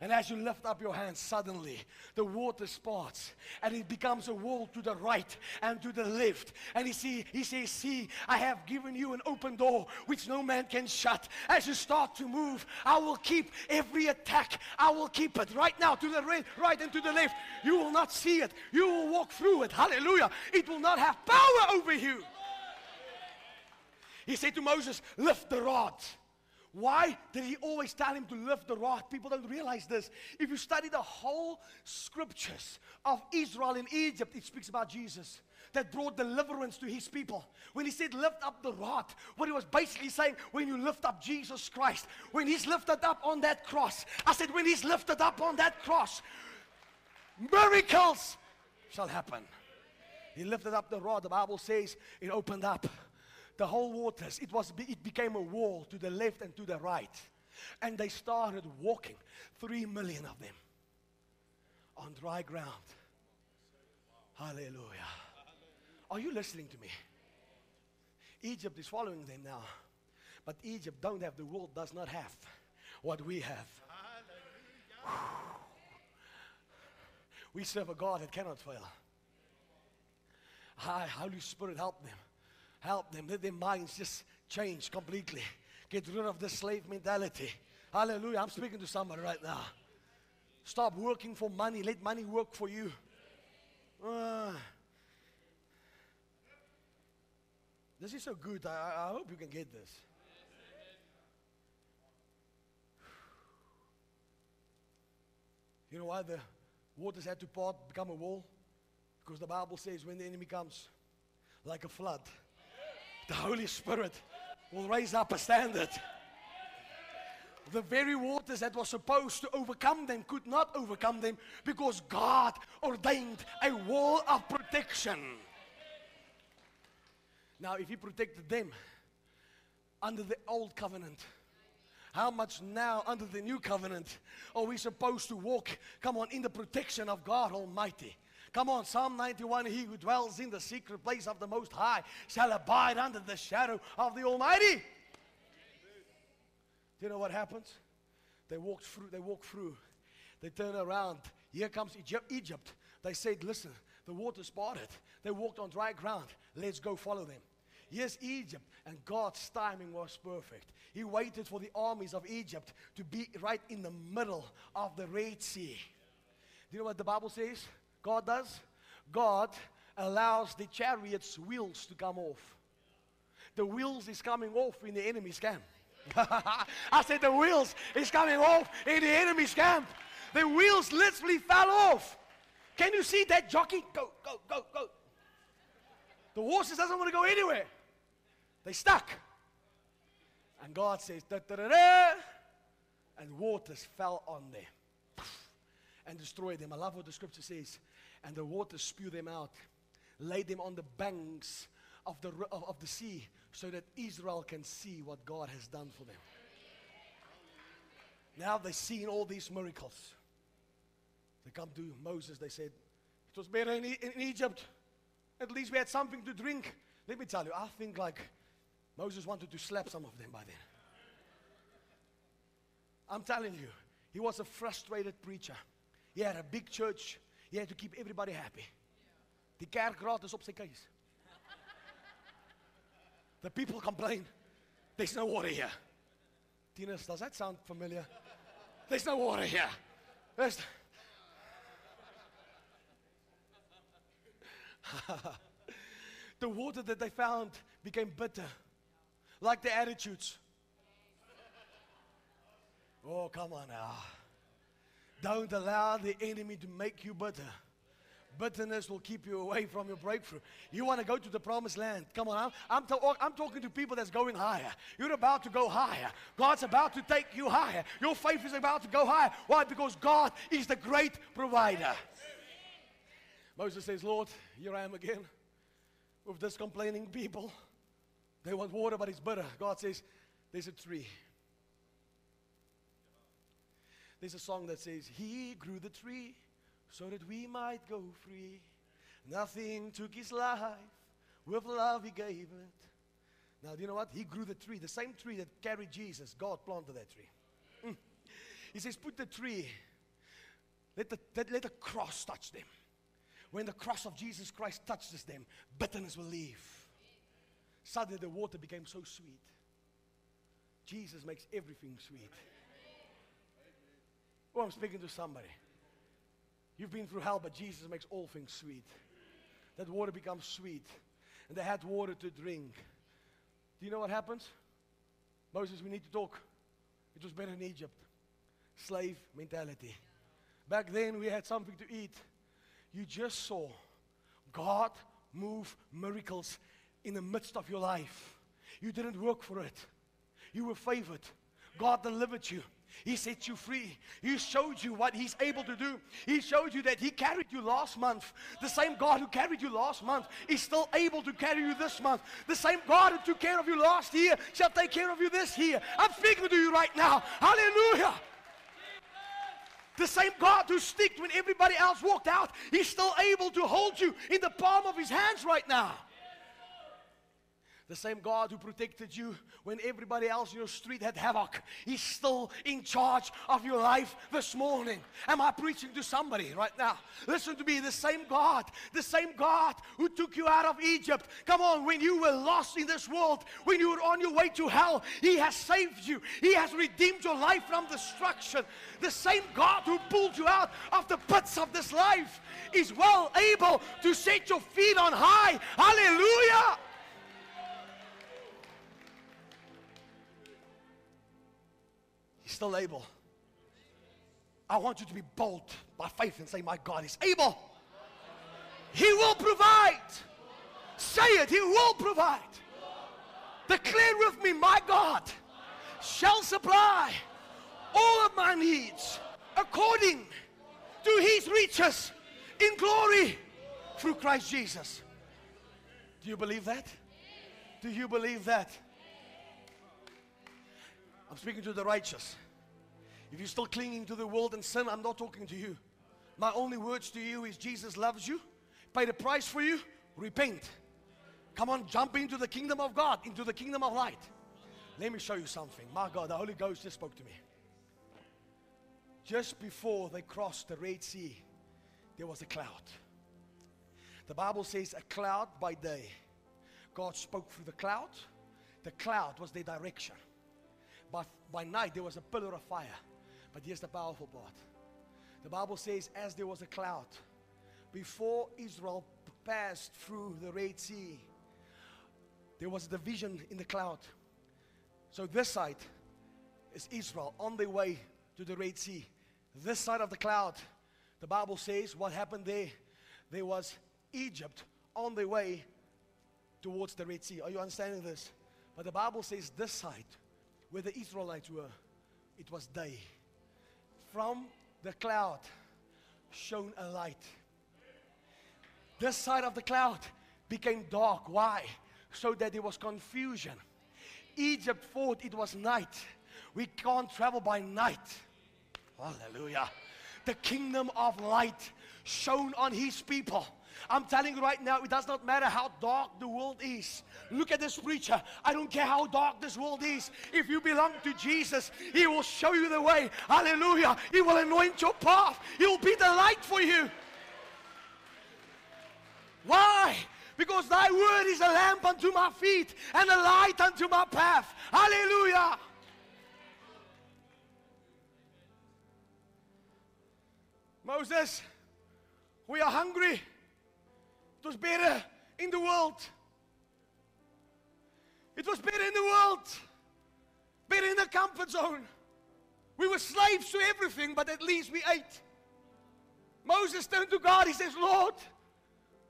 Speaker 1: And as you lift up your hands, suddenly the water spots and it becomes a wall to the right and to the left. And he, see, he says, See, I have given you an open door which no man can shut. As you start to move, I will keep every attack. I will keep it right now to the right, right and to the left. You will not see it. You will walk through it. Hallelujah. It will not have power over you. He said to Moses, Lift the rod. Why did he always tell him to lift the rod? People don't realize this. If you study the whole scriptures of Israel in Egypt, it speaks about Jesus that brought deliverance to his people. When he said lift up the rod, what he was basically saying, when you lift up Jesus Christ, when he's lifted up on that cross, I said, when he's lifted up on that cross, miracles shall happen. He lifted up the rod, the Bible says it opened up the whole waters, it, was, it became a wall to the left and to the right. And they started walking, three million of them, on dry ground. Hallelujah. Are you listening to me? Egypt is following them now. But Egypt don't have, the world does not have what we have. We serve a God that cannot fail. Hi, Holy Spirit, help them. Help them. Let their minds just change completely. Get rid of the slave mentality. Hallelujah. I'm speaking to somebody right now. Stop working for money. Let money work for you. Uh, this is so good. I, I hope you can get this. You know why the waters had to part, become a wall? Because the Bible says when the enemy comes like a flood, the Holy Spirit will raise up a standard. The very waters that were supposed to overcome them could not overcome them because God ordained a wall of protection. Now, if He protected them under the old covenant, how much now under the new covenant are we supposed to walk, come on, in the protection of God Almighty? Come on, Psalm 91 He who dwells in the secret place of the Most High shall abide under the shadow of the Almighty. Do you know what happens? They walk through, they walk through, they turn around. Here comes Egypt. They said, Listen, the water's parted. They walked on dry ground. Let's go follow them. Yes, Egypt, and God's timing was perfect. He waited for the armies of Egypt to be right in the middle of the Red Sea. Do you know what the Bible says? God does? God allows the chariot's wheels to come off. The wheels is coming off in the enemy's camp. [laughs] I said the wheels is coming off in the enemy's camp. The wheels literally fell off. Can you see that jockey? Go, go, go, go. The horses doesn't want to go anywhere. They stuck. And God says, da, da, da, da, and waters fell on them and destroyed them. I love what the scripture says. And the waters spew them out, Lay them on the banks of the, of, of the sea, so that Israel can see what God has done for them. Now they've seen all these miracles. They come to Moses, they said, It was better in, in Egypt. At least we had something to drink. Let me tell you, I think like Moses wanted to slap some of them by then. I'm telling you, he was a frustrated preacher. He had a big church. He had to keep everybody happy. Die kerkraad is op sy keus. The people complain. There's no water here. Tieners, does that sound familiar? There's no water here. There's [laughs] the water that they found became bitter, like the attitudes. Oh, come on now. Don't allow the enemy to make you bitter. Bitterness will keep you away from your breakthrough. You want to go to the promised land. Come on, I'm, I'm, to- oh, I'm talking to people that's going higher. You're about to go higher. God's about to take you higher. Your faith is about to go higher. Why? Because God is the great provider. Moses says, Lord, here I am again with this complaining people. They want water, but it's bitter. God says, There's a tree. There's a song that says, He grew the tree so that we might go free. Nothing took his life, with love he gave it. Now, do you know what? He grew the tree, the same tree that carried Jesus. God planted that tree. Mm. He says, Put the tree, let the, let, let the cross touch them. When the cross of Jesus Christ touches them, bitterness will leave. Suddenly, the water became so sweet. Jesus makes everything sweet. Oh, I'm speaking to somebody. You've been through hell, but Jesus makes all things sweet. That water becomes sweet. And they had water to drink. Do you know what happens? Moses, we need to talk. It was better in Egypt. Slave mentality. Back then, we had something to eat. You just saw God move miracles in the midst of your life. You didn't work for it, you were favored. God delivered you. He set you free. He showed you what He's able to do. He showed you that He carried you last month. The same God who carried you last month is still able to carry you this month. The same God who took care of you last year shall take care of you this year. I'm speaking to you right now. Hallelujah. The same God who sticked when everybody else walked out, He's still able to hold you in the palm of His hands right now. The same God who protected you when everybody else in your street had havoc, He's still in charge of your life this morning. Am I preaching to somebody right now? Listen to me. The same God, the same God who took you out of Egypt. Come on, when you were lost in this world, when you were on your way to hell, He has saved you. He has redeemed your life from destruction. The same God who pulled you out of the pits of this life is well able to set your feet on high. Hallelujah. He's still able. I want you to be bold by faith and say, My God is able. He will provide. Say it, He will provide. Declare with me, My God shall supply all of my needs according to His riches in glory through Christ Jesus. Do you believe that? Do you believe that? I'm speaking to the righteous. If you're still clinging to the world and sin, I'm not talking to you. My only words to you is Jesus loves you, paid a price for you, repent. Come on, jump into the kingdom of God, into the kingdom of light. Let me show you something. My God, the Holy Ghost just spoke to me. Just before they crossed the Red Sea, there was a cloud. The Bible says a cloud by day. God spoke through the cloud. The cloud was their direction. But by night there was a pillar of fire. But here's the powerful part. The Bible says, as there was a cloud, before Israel passed through the Red Sea, there was a division in the cloud. So this side is Israel on their way to the Red Sea. This side of the cloud, The Bible says what happened there, there was Egypt on their way towards the Red Sea. Are you understanding this? But the Bible says this side, where the Israelites were, it was day. From the cloud shone a light. This side of the cloud became dark. Why? So that there was confusion. Egypt thought it was night. We can't travel by night. Hallelujah. The kingdom of light shone on his people. I'm telling you right now, it does not matter how dark the world is. Look at this preacher. I don't care how dark this world is. If you belong to Jesus, He will show you the way. Hallelujah. He will anoint your path, He will be the light for you. Why? Because thy word is a lamp unto my feet and a light unto my path. Hallelujah. Moses, we are hungry. It was better in the world. It was better in the world. Better in the comfort zone. We were slaves to everything, but at least we ate. Moses turned to God. He says, Lord,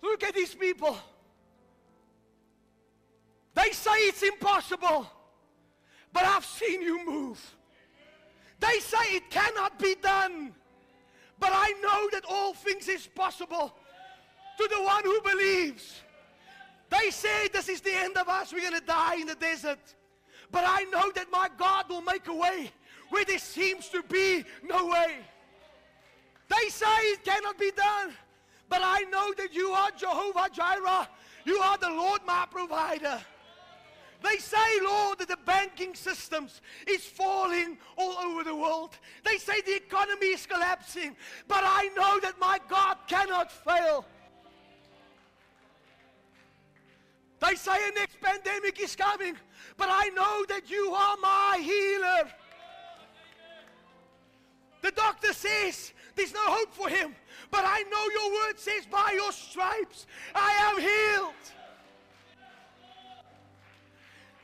Speaker 1: look at these people. They say it's impossible, but I've seen you move. They say it cannot be done, but I know that all things is possible to the one who believes. They say this is the end of us. We're going to die in the desert. But I know that my God will make a way where there seems to be no way. They say it cannot be done. But I know that you are Jehovah Jireh. You are the Lord my provider. They say, Lord, that the banking systems is falling all over the world. They say the economy is collapsing. But I know that my God cannot fail. They say a next pandemic is coming, but I know that you are my healer. The doctor says there's no hope for him, but I know your word says, by your stripes I am healed.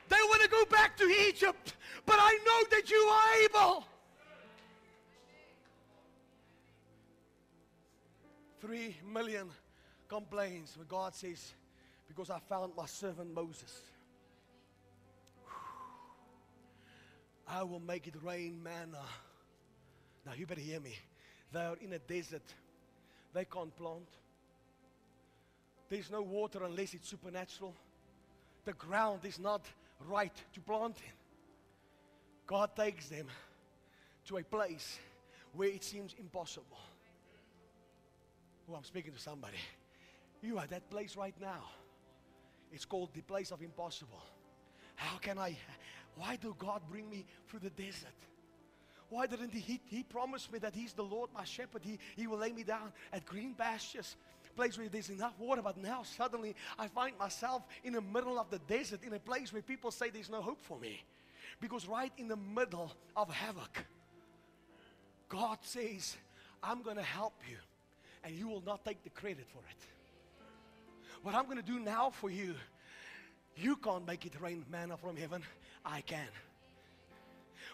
Speaker 1: They want to go back to Egypt, but I know that you are able. Three million complaints when God says, because I found my servant Moses. I will make it rain manna. Now you better hear me. They are in a desert. They can't plant. There's no water unless it's supernatural. The ground is not right to plant in. God takes them to a place where it seems impossible. Oh, I'm speaking to somebody. You are that place right now. It's called the place of impossible. How can I? Why do God bring me through the desert? Why didn't he? He, he promised me that He's the Lord, my shepherd. He, he will lay me down at green pastures, place where there's enough water. But now suddenly I find myself in the middle of the desert, in a place where people say there's no hope for me. Because right in the middle of havoc, God says, I'm going to help you, and you will not take the credit for it. What I'm going to do now for you, you can't make it rain manna from heaven. I can.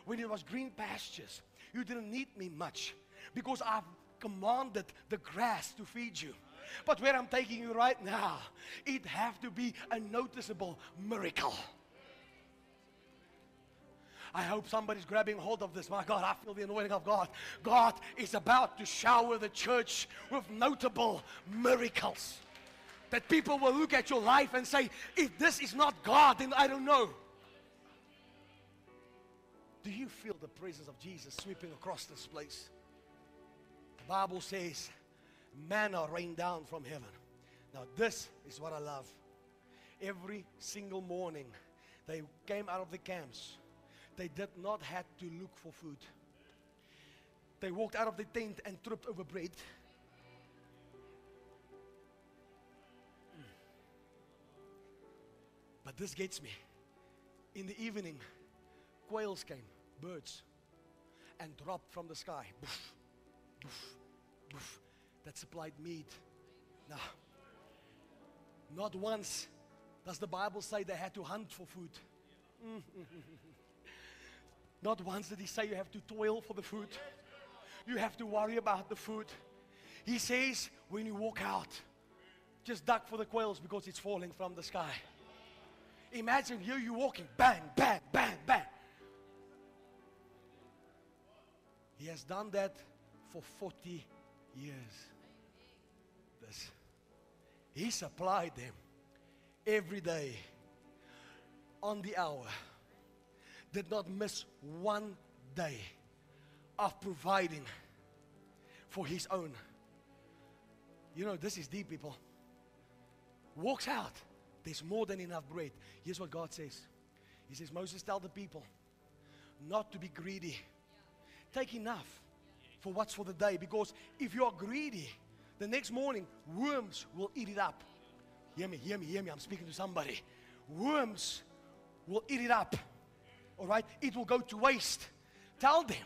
Speaker 1: When it was green pastures, you didn't need me much because I've commanded the grass to feed you. But where I'm taking you right now, it have to be a noticeable miracle. I hope somebody's grabbing hold of this. My God, I feel the anointing of God. God is about to shower the church with notable miracles that people will look at your life and say, if this is not God, then I don't know. Do you feel the presence of Jesus sweeping across this place? The Bible says, manna rained down from heaven. Now, this is what I love. Every single morning, they came out of the camps. They did not have to look for food. They walked out of the tent and tripped over bread. But this gets me. In the evening, quails came, birds, and dropped from the sky. Boof, boof, boof, that supplied meat. Now, not once does the Bible say they had to hunt for food. Mm. [laughs] Not once did he say you have to toil for the food. You have to worry about the food. He says, when you walk out, just duck for the quails because it's falling from the sky. Imagine here you walking, bang, bang, bang, bang. He has done that for 40 years. This. He supplied them every day on the hour. Did not miss one day of providing for his own. You know, this is deep, people. Walks out. There's more than enough bread. Here's what God says He says, Moses, tell the people not to be greedy. Take enough for what's for the day. Because if you are greedy, the next morning, worms will eat it up. Hear me, hear me, hear me. I'm speaking to somebody. Worms will eat it up. All right? It will go to waste. Tell them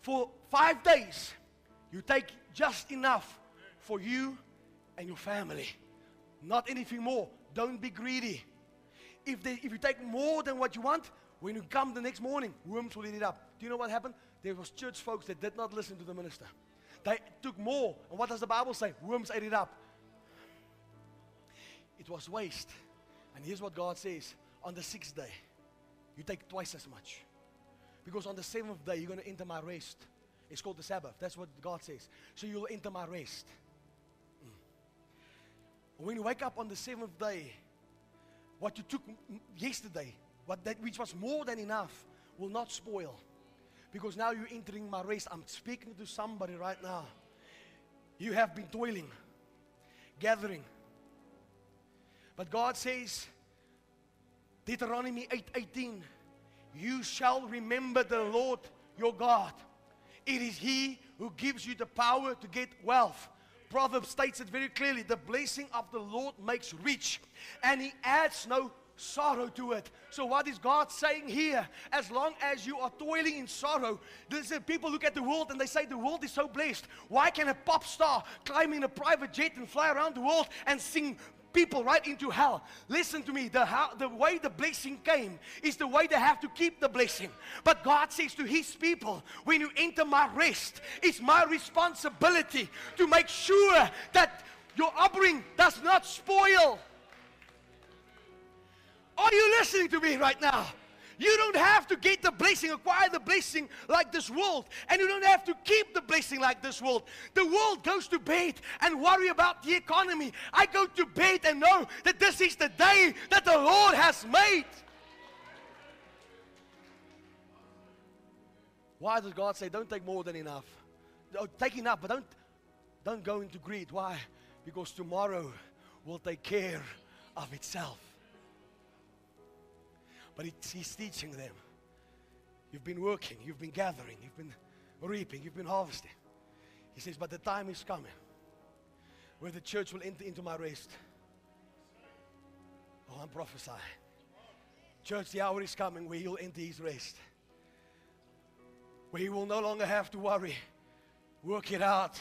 Speaker 1: for five days, you take just enough for you and your family. Not anything more. Don't be greedy. If, they, if you take more than what you want, when you come the next morning, worms will eat it up. Do you know what happened? There was church folks that did not listen to the minister. They took more. And what does the Bible say? Worms ate it up. It was waste. And here's what God says on the sixth day, you take twice as much. Because on the seventh day, you're going to enter my rest. It's called the Sabbath. That's what God says. So you'll enter my rest. When you wake up on the seventh day, what you took yesterday, what that which was more than enough, will not spoil. Because now you're entering my rest. I'm speaking to somebody right now. You have been toiling, gathering. But God says, Deuteronomy 8:18, you shall remember the Lord your God. It is He who gives you the power to get wealth. Proverbs states it very clearly the blessing of the Lord makes rich, and He adds no sorrow to it. So, what is God saying here? As long as you are toiling in sorrow, listen, people look at the world and they say the world is so blessed. Why can a pop star climb in a private jet and fly around the world and sing people right into hell. Listen to me. The, how, the way the blessing came is the way they have to keep the blessing. But God says to His people, when you enter my rest, it's my responsibility to make sure that your offering does not spoil. Are you listening to me right now? You don't have to get the blessing, acquire the blessing like this world. And you don't have to keep the blessing like this world. The world goes to bed and worry about the economy. I go to bed and know that this is the day that the Lord has made. Why does God say, don't take more than enough? Oh, take enough, but don't, don't go into greed. Why? Because tomorrow will take care of itself. But he's teaching them. You've been working, you've been gathering, you've been reaping, you've been harvesting. He says, but the time is coming where the church will enter into my rest. Oh, I'm prophesying. Church, the hour is coming where you'll enter his rest. Where you will no longer have to worry, work it out,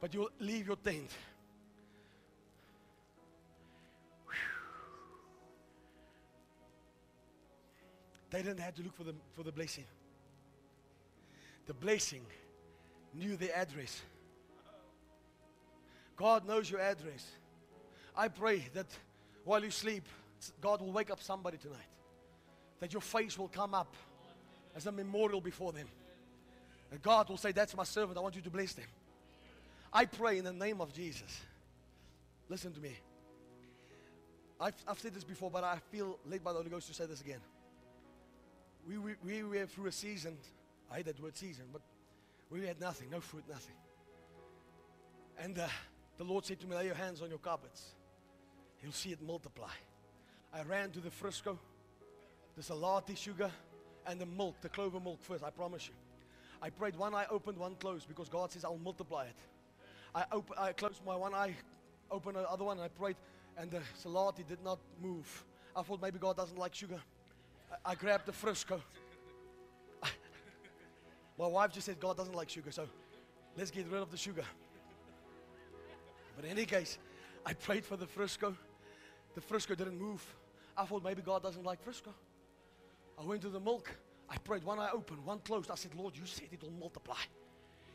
Speaker 1: but you'll leave your tent They didn't have to look for the, for the blessing. The blessing knew the address. God knows your address. I pray that while you sleep, God will wake up somebody tonight. That your face will come up as a memorial before them. And God will say, That's my servant. I want you to bless them. I pray in the name of Jesus. Listen to me. I've, I've said this before, but I feel led by the Holy Ghost to say this again we, we, we went through a season. I hate that word season, but we had nothing, no fruit, nothing. And uh, the Lord said to me, lay your hands on your carpets. You'll see it multiply. I ran to the Frisco, the Selati sugar, and the milk, the clover milk first, I promise you. I prayed one eye opened, one closed, because God says I'll multiply it. I, op- I closed my one eye, opened the other one, and I prayed, and the Selati did not move. I thought maybe God doesn't like sugar. I grabbed the Frisco. My wife just said God doesn't like sugar, so let's get rid of the sugar. But in any case, I prayed for the Frisco. The Frisco didn't move. I thought maybe God doesn't like Frisco. I went to the milk. I prayed one eye open, one closed. I said, Lord, you said it will multiply.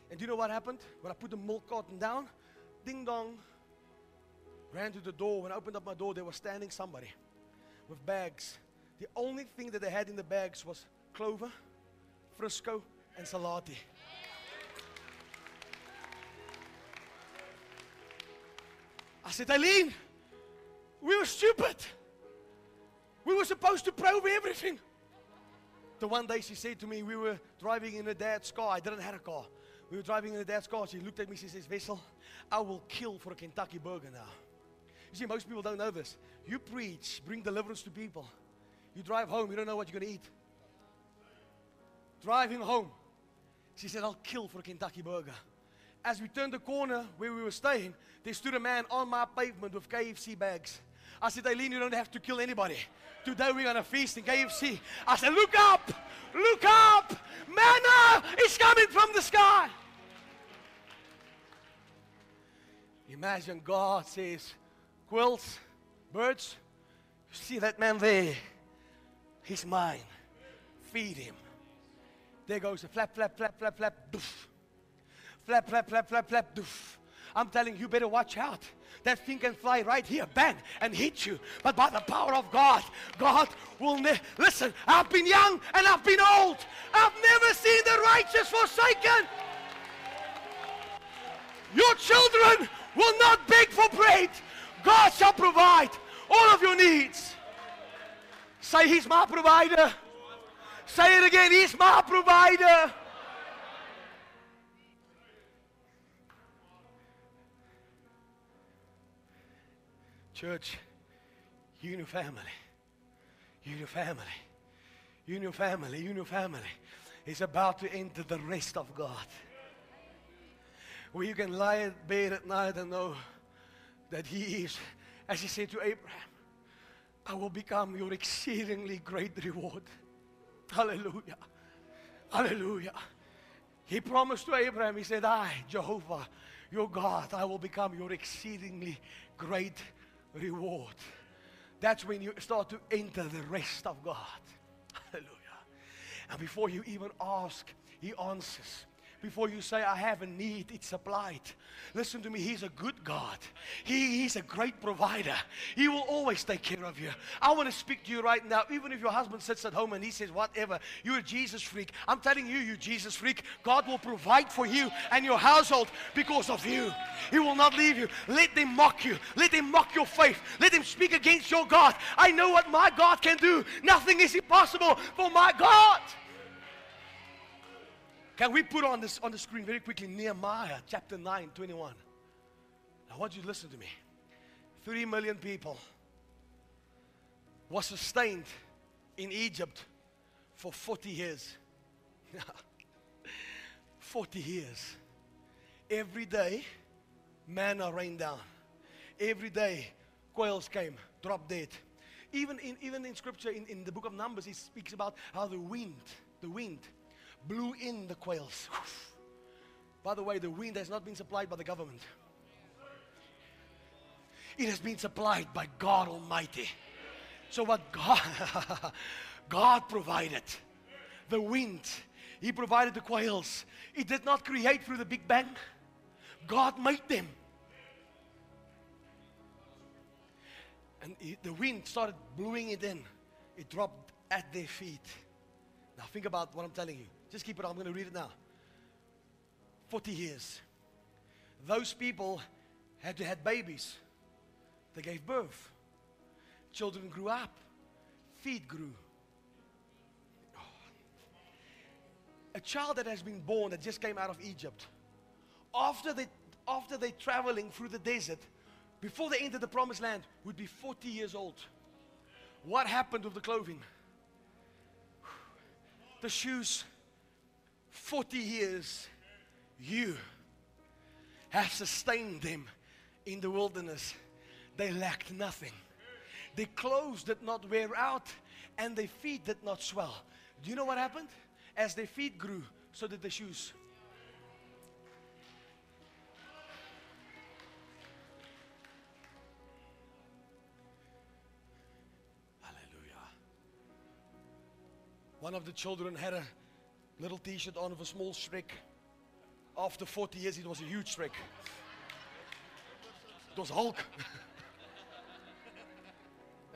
Speaker 1: And do you know what happened? When I put the milk carton down, ding dong, ran to the door. When I opened up my door, there was standing somebody with bags. The only thing that they had in the bags was clover, Frisco, and Selati. I said, Eileen, we were stupid. We were supposed to probe everything. The one day she said to me, we were driving in a dad's car. I didn't have a car. We were driving in a dad's car. She looked at me. She says, Wessel, I will kill for a Kentucky burger now. You see, most people don't know this. You preach, bring deliverance to people. You drive home, you don't know what you're going to eat. Driving home, she said, I'll kill for a Kentucky burger. As we turned the corner where we were staying, there stood a man on my pavement with KFC bags. I said, Eileen, you don't have to kill anybody. Today we're going to feast in KFC. I said, Look up! Look up! Manna is coming from the sky. Imagine God says, Quills, birds, you see that man there? He's mine. Feed him. There goes a flap, flap, flap, flap, flap, doof. Flap, flap, flap, flap, flap, doof. I'm telling you, better watch out. That thing can fly right here, bang, and hit you. But by the power of God, God will ne- listen. I've been young and I've been old. I've never seen the righteous forsaken. Your children will not beg for bread. God shall provide all of your needs. Say, He's my provider. Say it again, He's my provider. Church, you and family, you and family, you and family, you and family is about to enter the rest of God. Where you can lie in bed at night and know that He is, as He said to Abraham, I will become your exceedingly great reward. Hallelujah. Hallelujah. He promised to Abraham, He said, I, Jehovah, your God, I will become your exceedingly great reward. That's when you start to enter the rest of God. Hallelujah. And before you even ask, He answers. Before you say, I have a need, it's supplied. Listen to me, He's a good God. He, he's a great provider. He will always take care of you. I want to speak to you right now, even if your husband sits at home and he says, Whatever, you're a Jesus freak. I'm telling you, you Jesus freak, God will provide for you and your household because of you. He will not leave you. Let them mock you. Let them mock your faith. Let them speak against your God. I know what my God can do. Nothing is impossible for my God. Can we put on this on the screen very quickly Nehemiah chapter 9, 21? I want you to listen to me. Three million people was sustained in Egypt for 40 years. [laughs] 40 years. Every day, manna rained down. Every day, quails came, dropped dead. Even in, even in scripture, in, in the book of Numbers, he speaks about how the wind, the wind, blew in the quails. By the way, the wind has not been supplied by the government. It has been supplied by God Almighty. So what God [laughs] God provided the wind. He provided the quails. It did not create through the Big Bang. God made them. And he- the wind started blowing it in. It dropped at their feet. Now think about what I'm telling you. Just keep it. I'm going to read it now. 40 years. Those people had to had babies. They gave birth. Children grew up. Feet grew. Oh. A child that has been born that just came out of Egypt. After they after they traveling through the desert, before they entered the promised land, would be 40 years old. What happened with the clothing? The shoes, 40 years, you have sustained them in the wilderness. They lacked nothing. Their clothes did not wear out, and their feet did not swell. Do you know what happened? As their feet grew, so did the shoes. Hallelujah. One of the children had a little t shirt on of a small Shrek. After 40 years, it was a huge trek. It was Hulk. [laughs]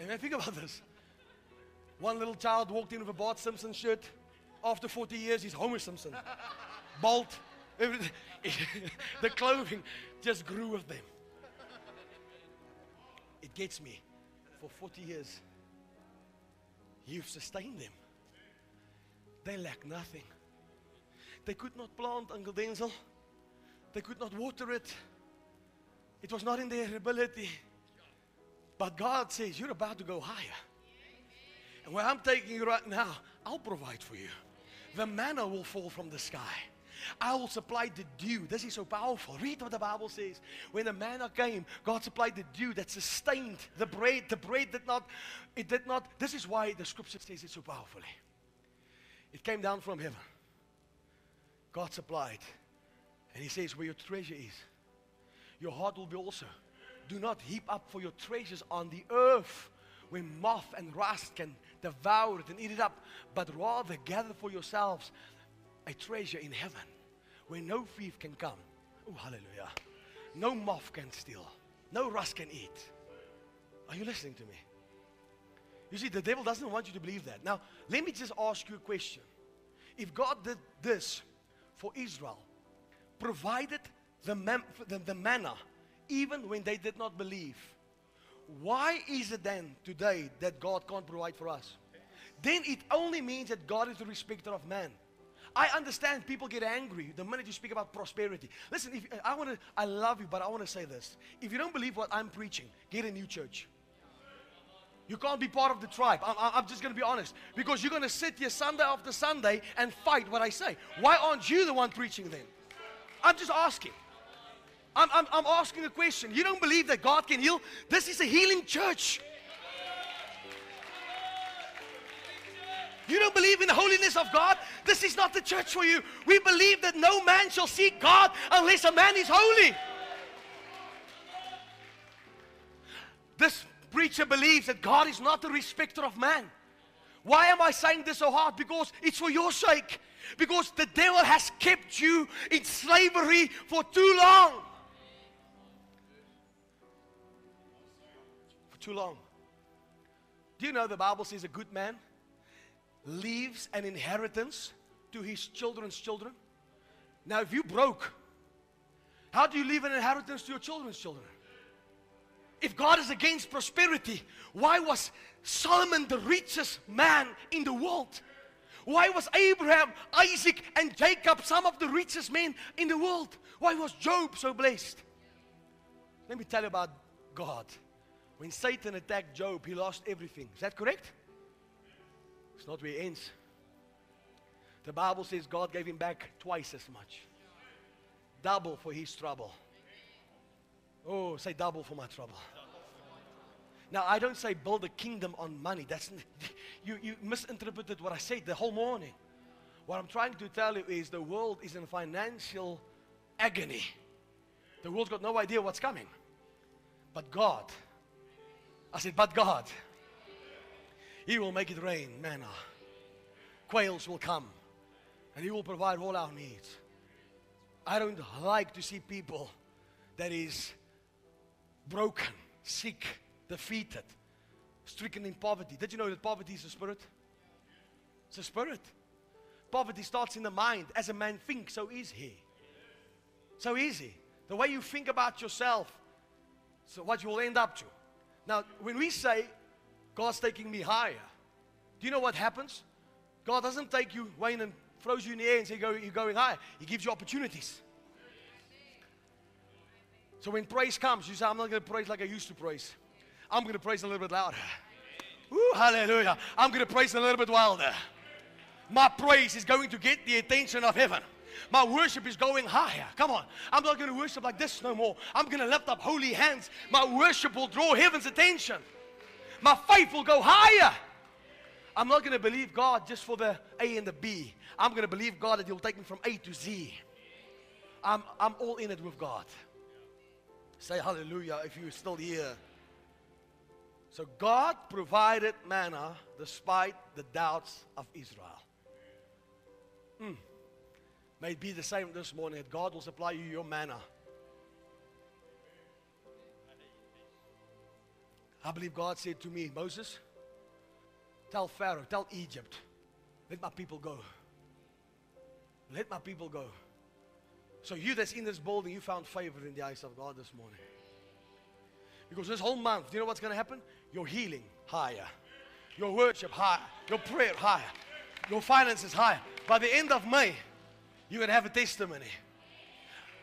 Speaker 1: Amen. Think about this. One little child walked in with a Bart Simpson shirt. After 40 years, he's Homer Simpson. Bald. [laughs] The clothing just grew with them. It gets me. For 40 years, you've sustained them. They lack nothing. They could not plant Uncle Denzel. They could not water it. It was not in their ability. But God says, You're about to go higher. And where I'm taking you right now, I'll provide for you. The manna will fall from the sky. I will supply the dew. This is so powerful. Read what the Bible says. When the manna came, God supplied the dew that sustained the bread. The bread did not, it did not. This is why the scripture says it so powerfully. It came down from heaven. God supplied. And He says, Where your treasure is, your heart will be also. Do not heap up for your treasures on the earth where moth and rust can devour it and eat it up, but rather gather for yourselves a treasure in heaven where no thief can come. Oh, hallelujah. No moth can steal, no rust can eat. Are you listening to me? You see, the devil doesn't want you to believe that. Now, let me just ask you a question. If God did this for Israel, provided the, man, the, the manna even when they did not believe, why is it then today that God can't provide for us? Then it only means that God is the respecter of man. I understand people get angry the minute you speak about prosperity. Listen, if I want to, I love you, but I want to say this. If you don't believe what I'm preaching, get a new church. You can't be part of the tribe. I'm, I'm just going to be honest. Because you're going to sit here Sunday after Sunday and fight what I say. Why aren't you the one preaching then? I'm just asking. I'm, I'm, I'm asking a question. You don't believe that God can heal? This is a healing church. You don't believe in the holiness of God? This is not the church for you. We believe that no man shall see God unless a man is holy. This preacher believes that God is not the respecter of man. Why am I saying this so hard? Because it's for your sake. Because the devil has kept you in slavery for too long. For too long. Do you know the Bible says a good man leaves an inheritance to his children's children? Now, if you broke, how do you leave an inheritance to your children's children? If God is against prosperity, why was Solomon the richest man in the world? Why was Abraham, Isaac, and Jacob some of the richest men in the world? Why was Job so blessed? Let me tell you about God. When Satan attacked Job, he lost everything. Is that correct? It's not where it ends. The Bible says God gave him back twice as much, double for his trouble. Oh, say double for my trouble. Now, I don't say build a kingdom on money. That's [laughs] you, you misinterpreted what I said the whole morning. What I'm trying to tell you is the world is in financial agony. The world's got no idea what's coming. But God, I said, but God, He will make it rain, manna. Quails will come, and He will provide all our needs. I don't like to see people that is broken, sick, defeated, stricken in poverty. Did you know that poverty is a spirit? It's a spirit. Poverty starts in the mind. As a man thinks, so is he. So easy. The way you think about yourself, so what you will end up to. Now, when we say God's taking me higher, do you know what happens? God doesn't take you, Wayne, and throws you in the air and say you're going higher. He gives you opportunities. So when praise comes, you say, I'm not going to praise like I used to praise. I'm going to praise a little bit louder. Ooh, hallelujah. I'm going to praise a little bit wilder. My praise is going to get the attention of heaven. My worship is going higher. Come on. I'm not going to worship like this no more. I'm going to lift up holy hands. My worship will draw heaven's attention. My faith will go higher. I'm not going to believe God just for the A and the B. I'm going to believe God that He'll take me from A to Z. I'm, I'm all in it with God. Say hallelujah if you're still here. So God provided manna despite the doubts of Israel. Mm. May it be the same this morning that God will supply you your manna. I believe God said to me, Moses, tell Pharaoh, tell Egypt, let my people go. Let my people go. So, you that's in this building, you found favor in the eyes of God this morning. Because this whole month, do you know what's going to happen? Your healing higher, your worship higher, your prayer higher, your finances higher. By the end of May, you're going to have a testimony.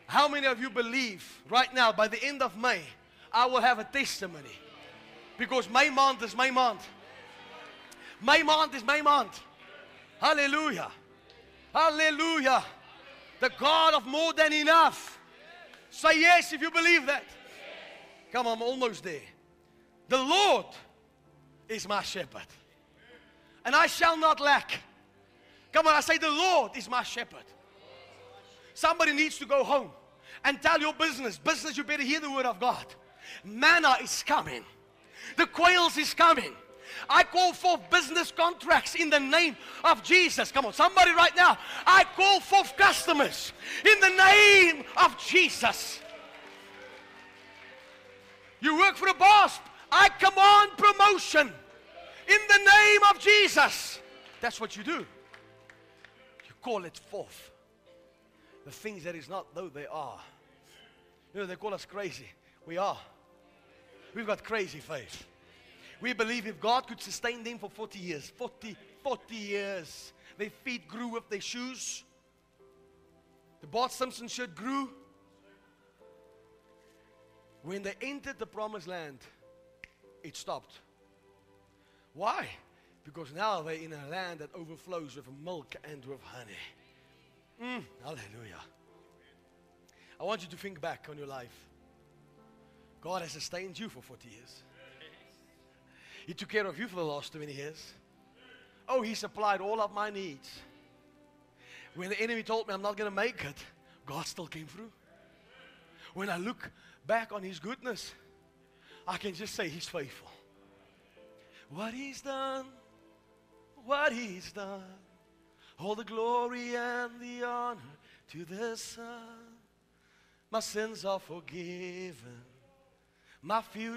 Speaker 1: How many of you believe right now, by the end of May, I will have a testimony? Because May month is May month. May month is May month. Hallelujah. Hallelujah. The God of more than enough. Say yes if you believe that. Come on, I'm almost there. The Lord is my shepherd, and I shall not lack. Come on, I say, The Lord is my shepherd. Somebody needs to go home and tell your business, business, you better hear the word of God. Manna is coming, the quails is coming. I call for business contracts in the name of Jesus. Come on, somebody right now. I call for customers in the name of Jesus. You work for a boss. I command promotion in the name of Jesus. That's what you do. You call it forth. The things that is not though they are. You know, they call us crazy. We are. We've got crazy faith. We believe if God could sustain them for 40 years, 40, 40 years, their feet grew with their shoes. The Bart Simpson shirt grew. When they entered the promised land, it stopped. Why? Because now they're in a land that overflows with milk and with honey. Mm, hallelujah. I want you to think back on your life. God has sustained you for 40 years. He took care of you for the last 20 years. Oh, He supplied all of my needs. When the enemy told me I'm not going to make it, God still came through. When I look back on His goodness, I can just say He's faithful. What He's done, what He's done, all the glory and the honor to the Son. My sins are forgiven, my future.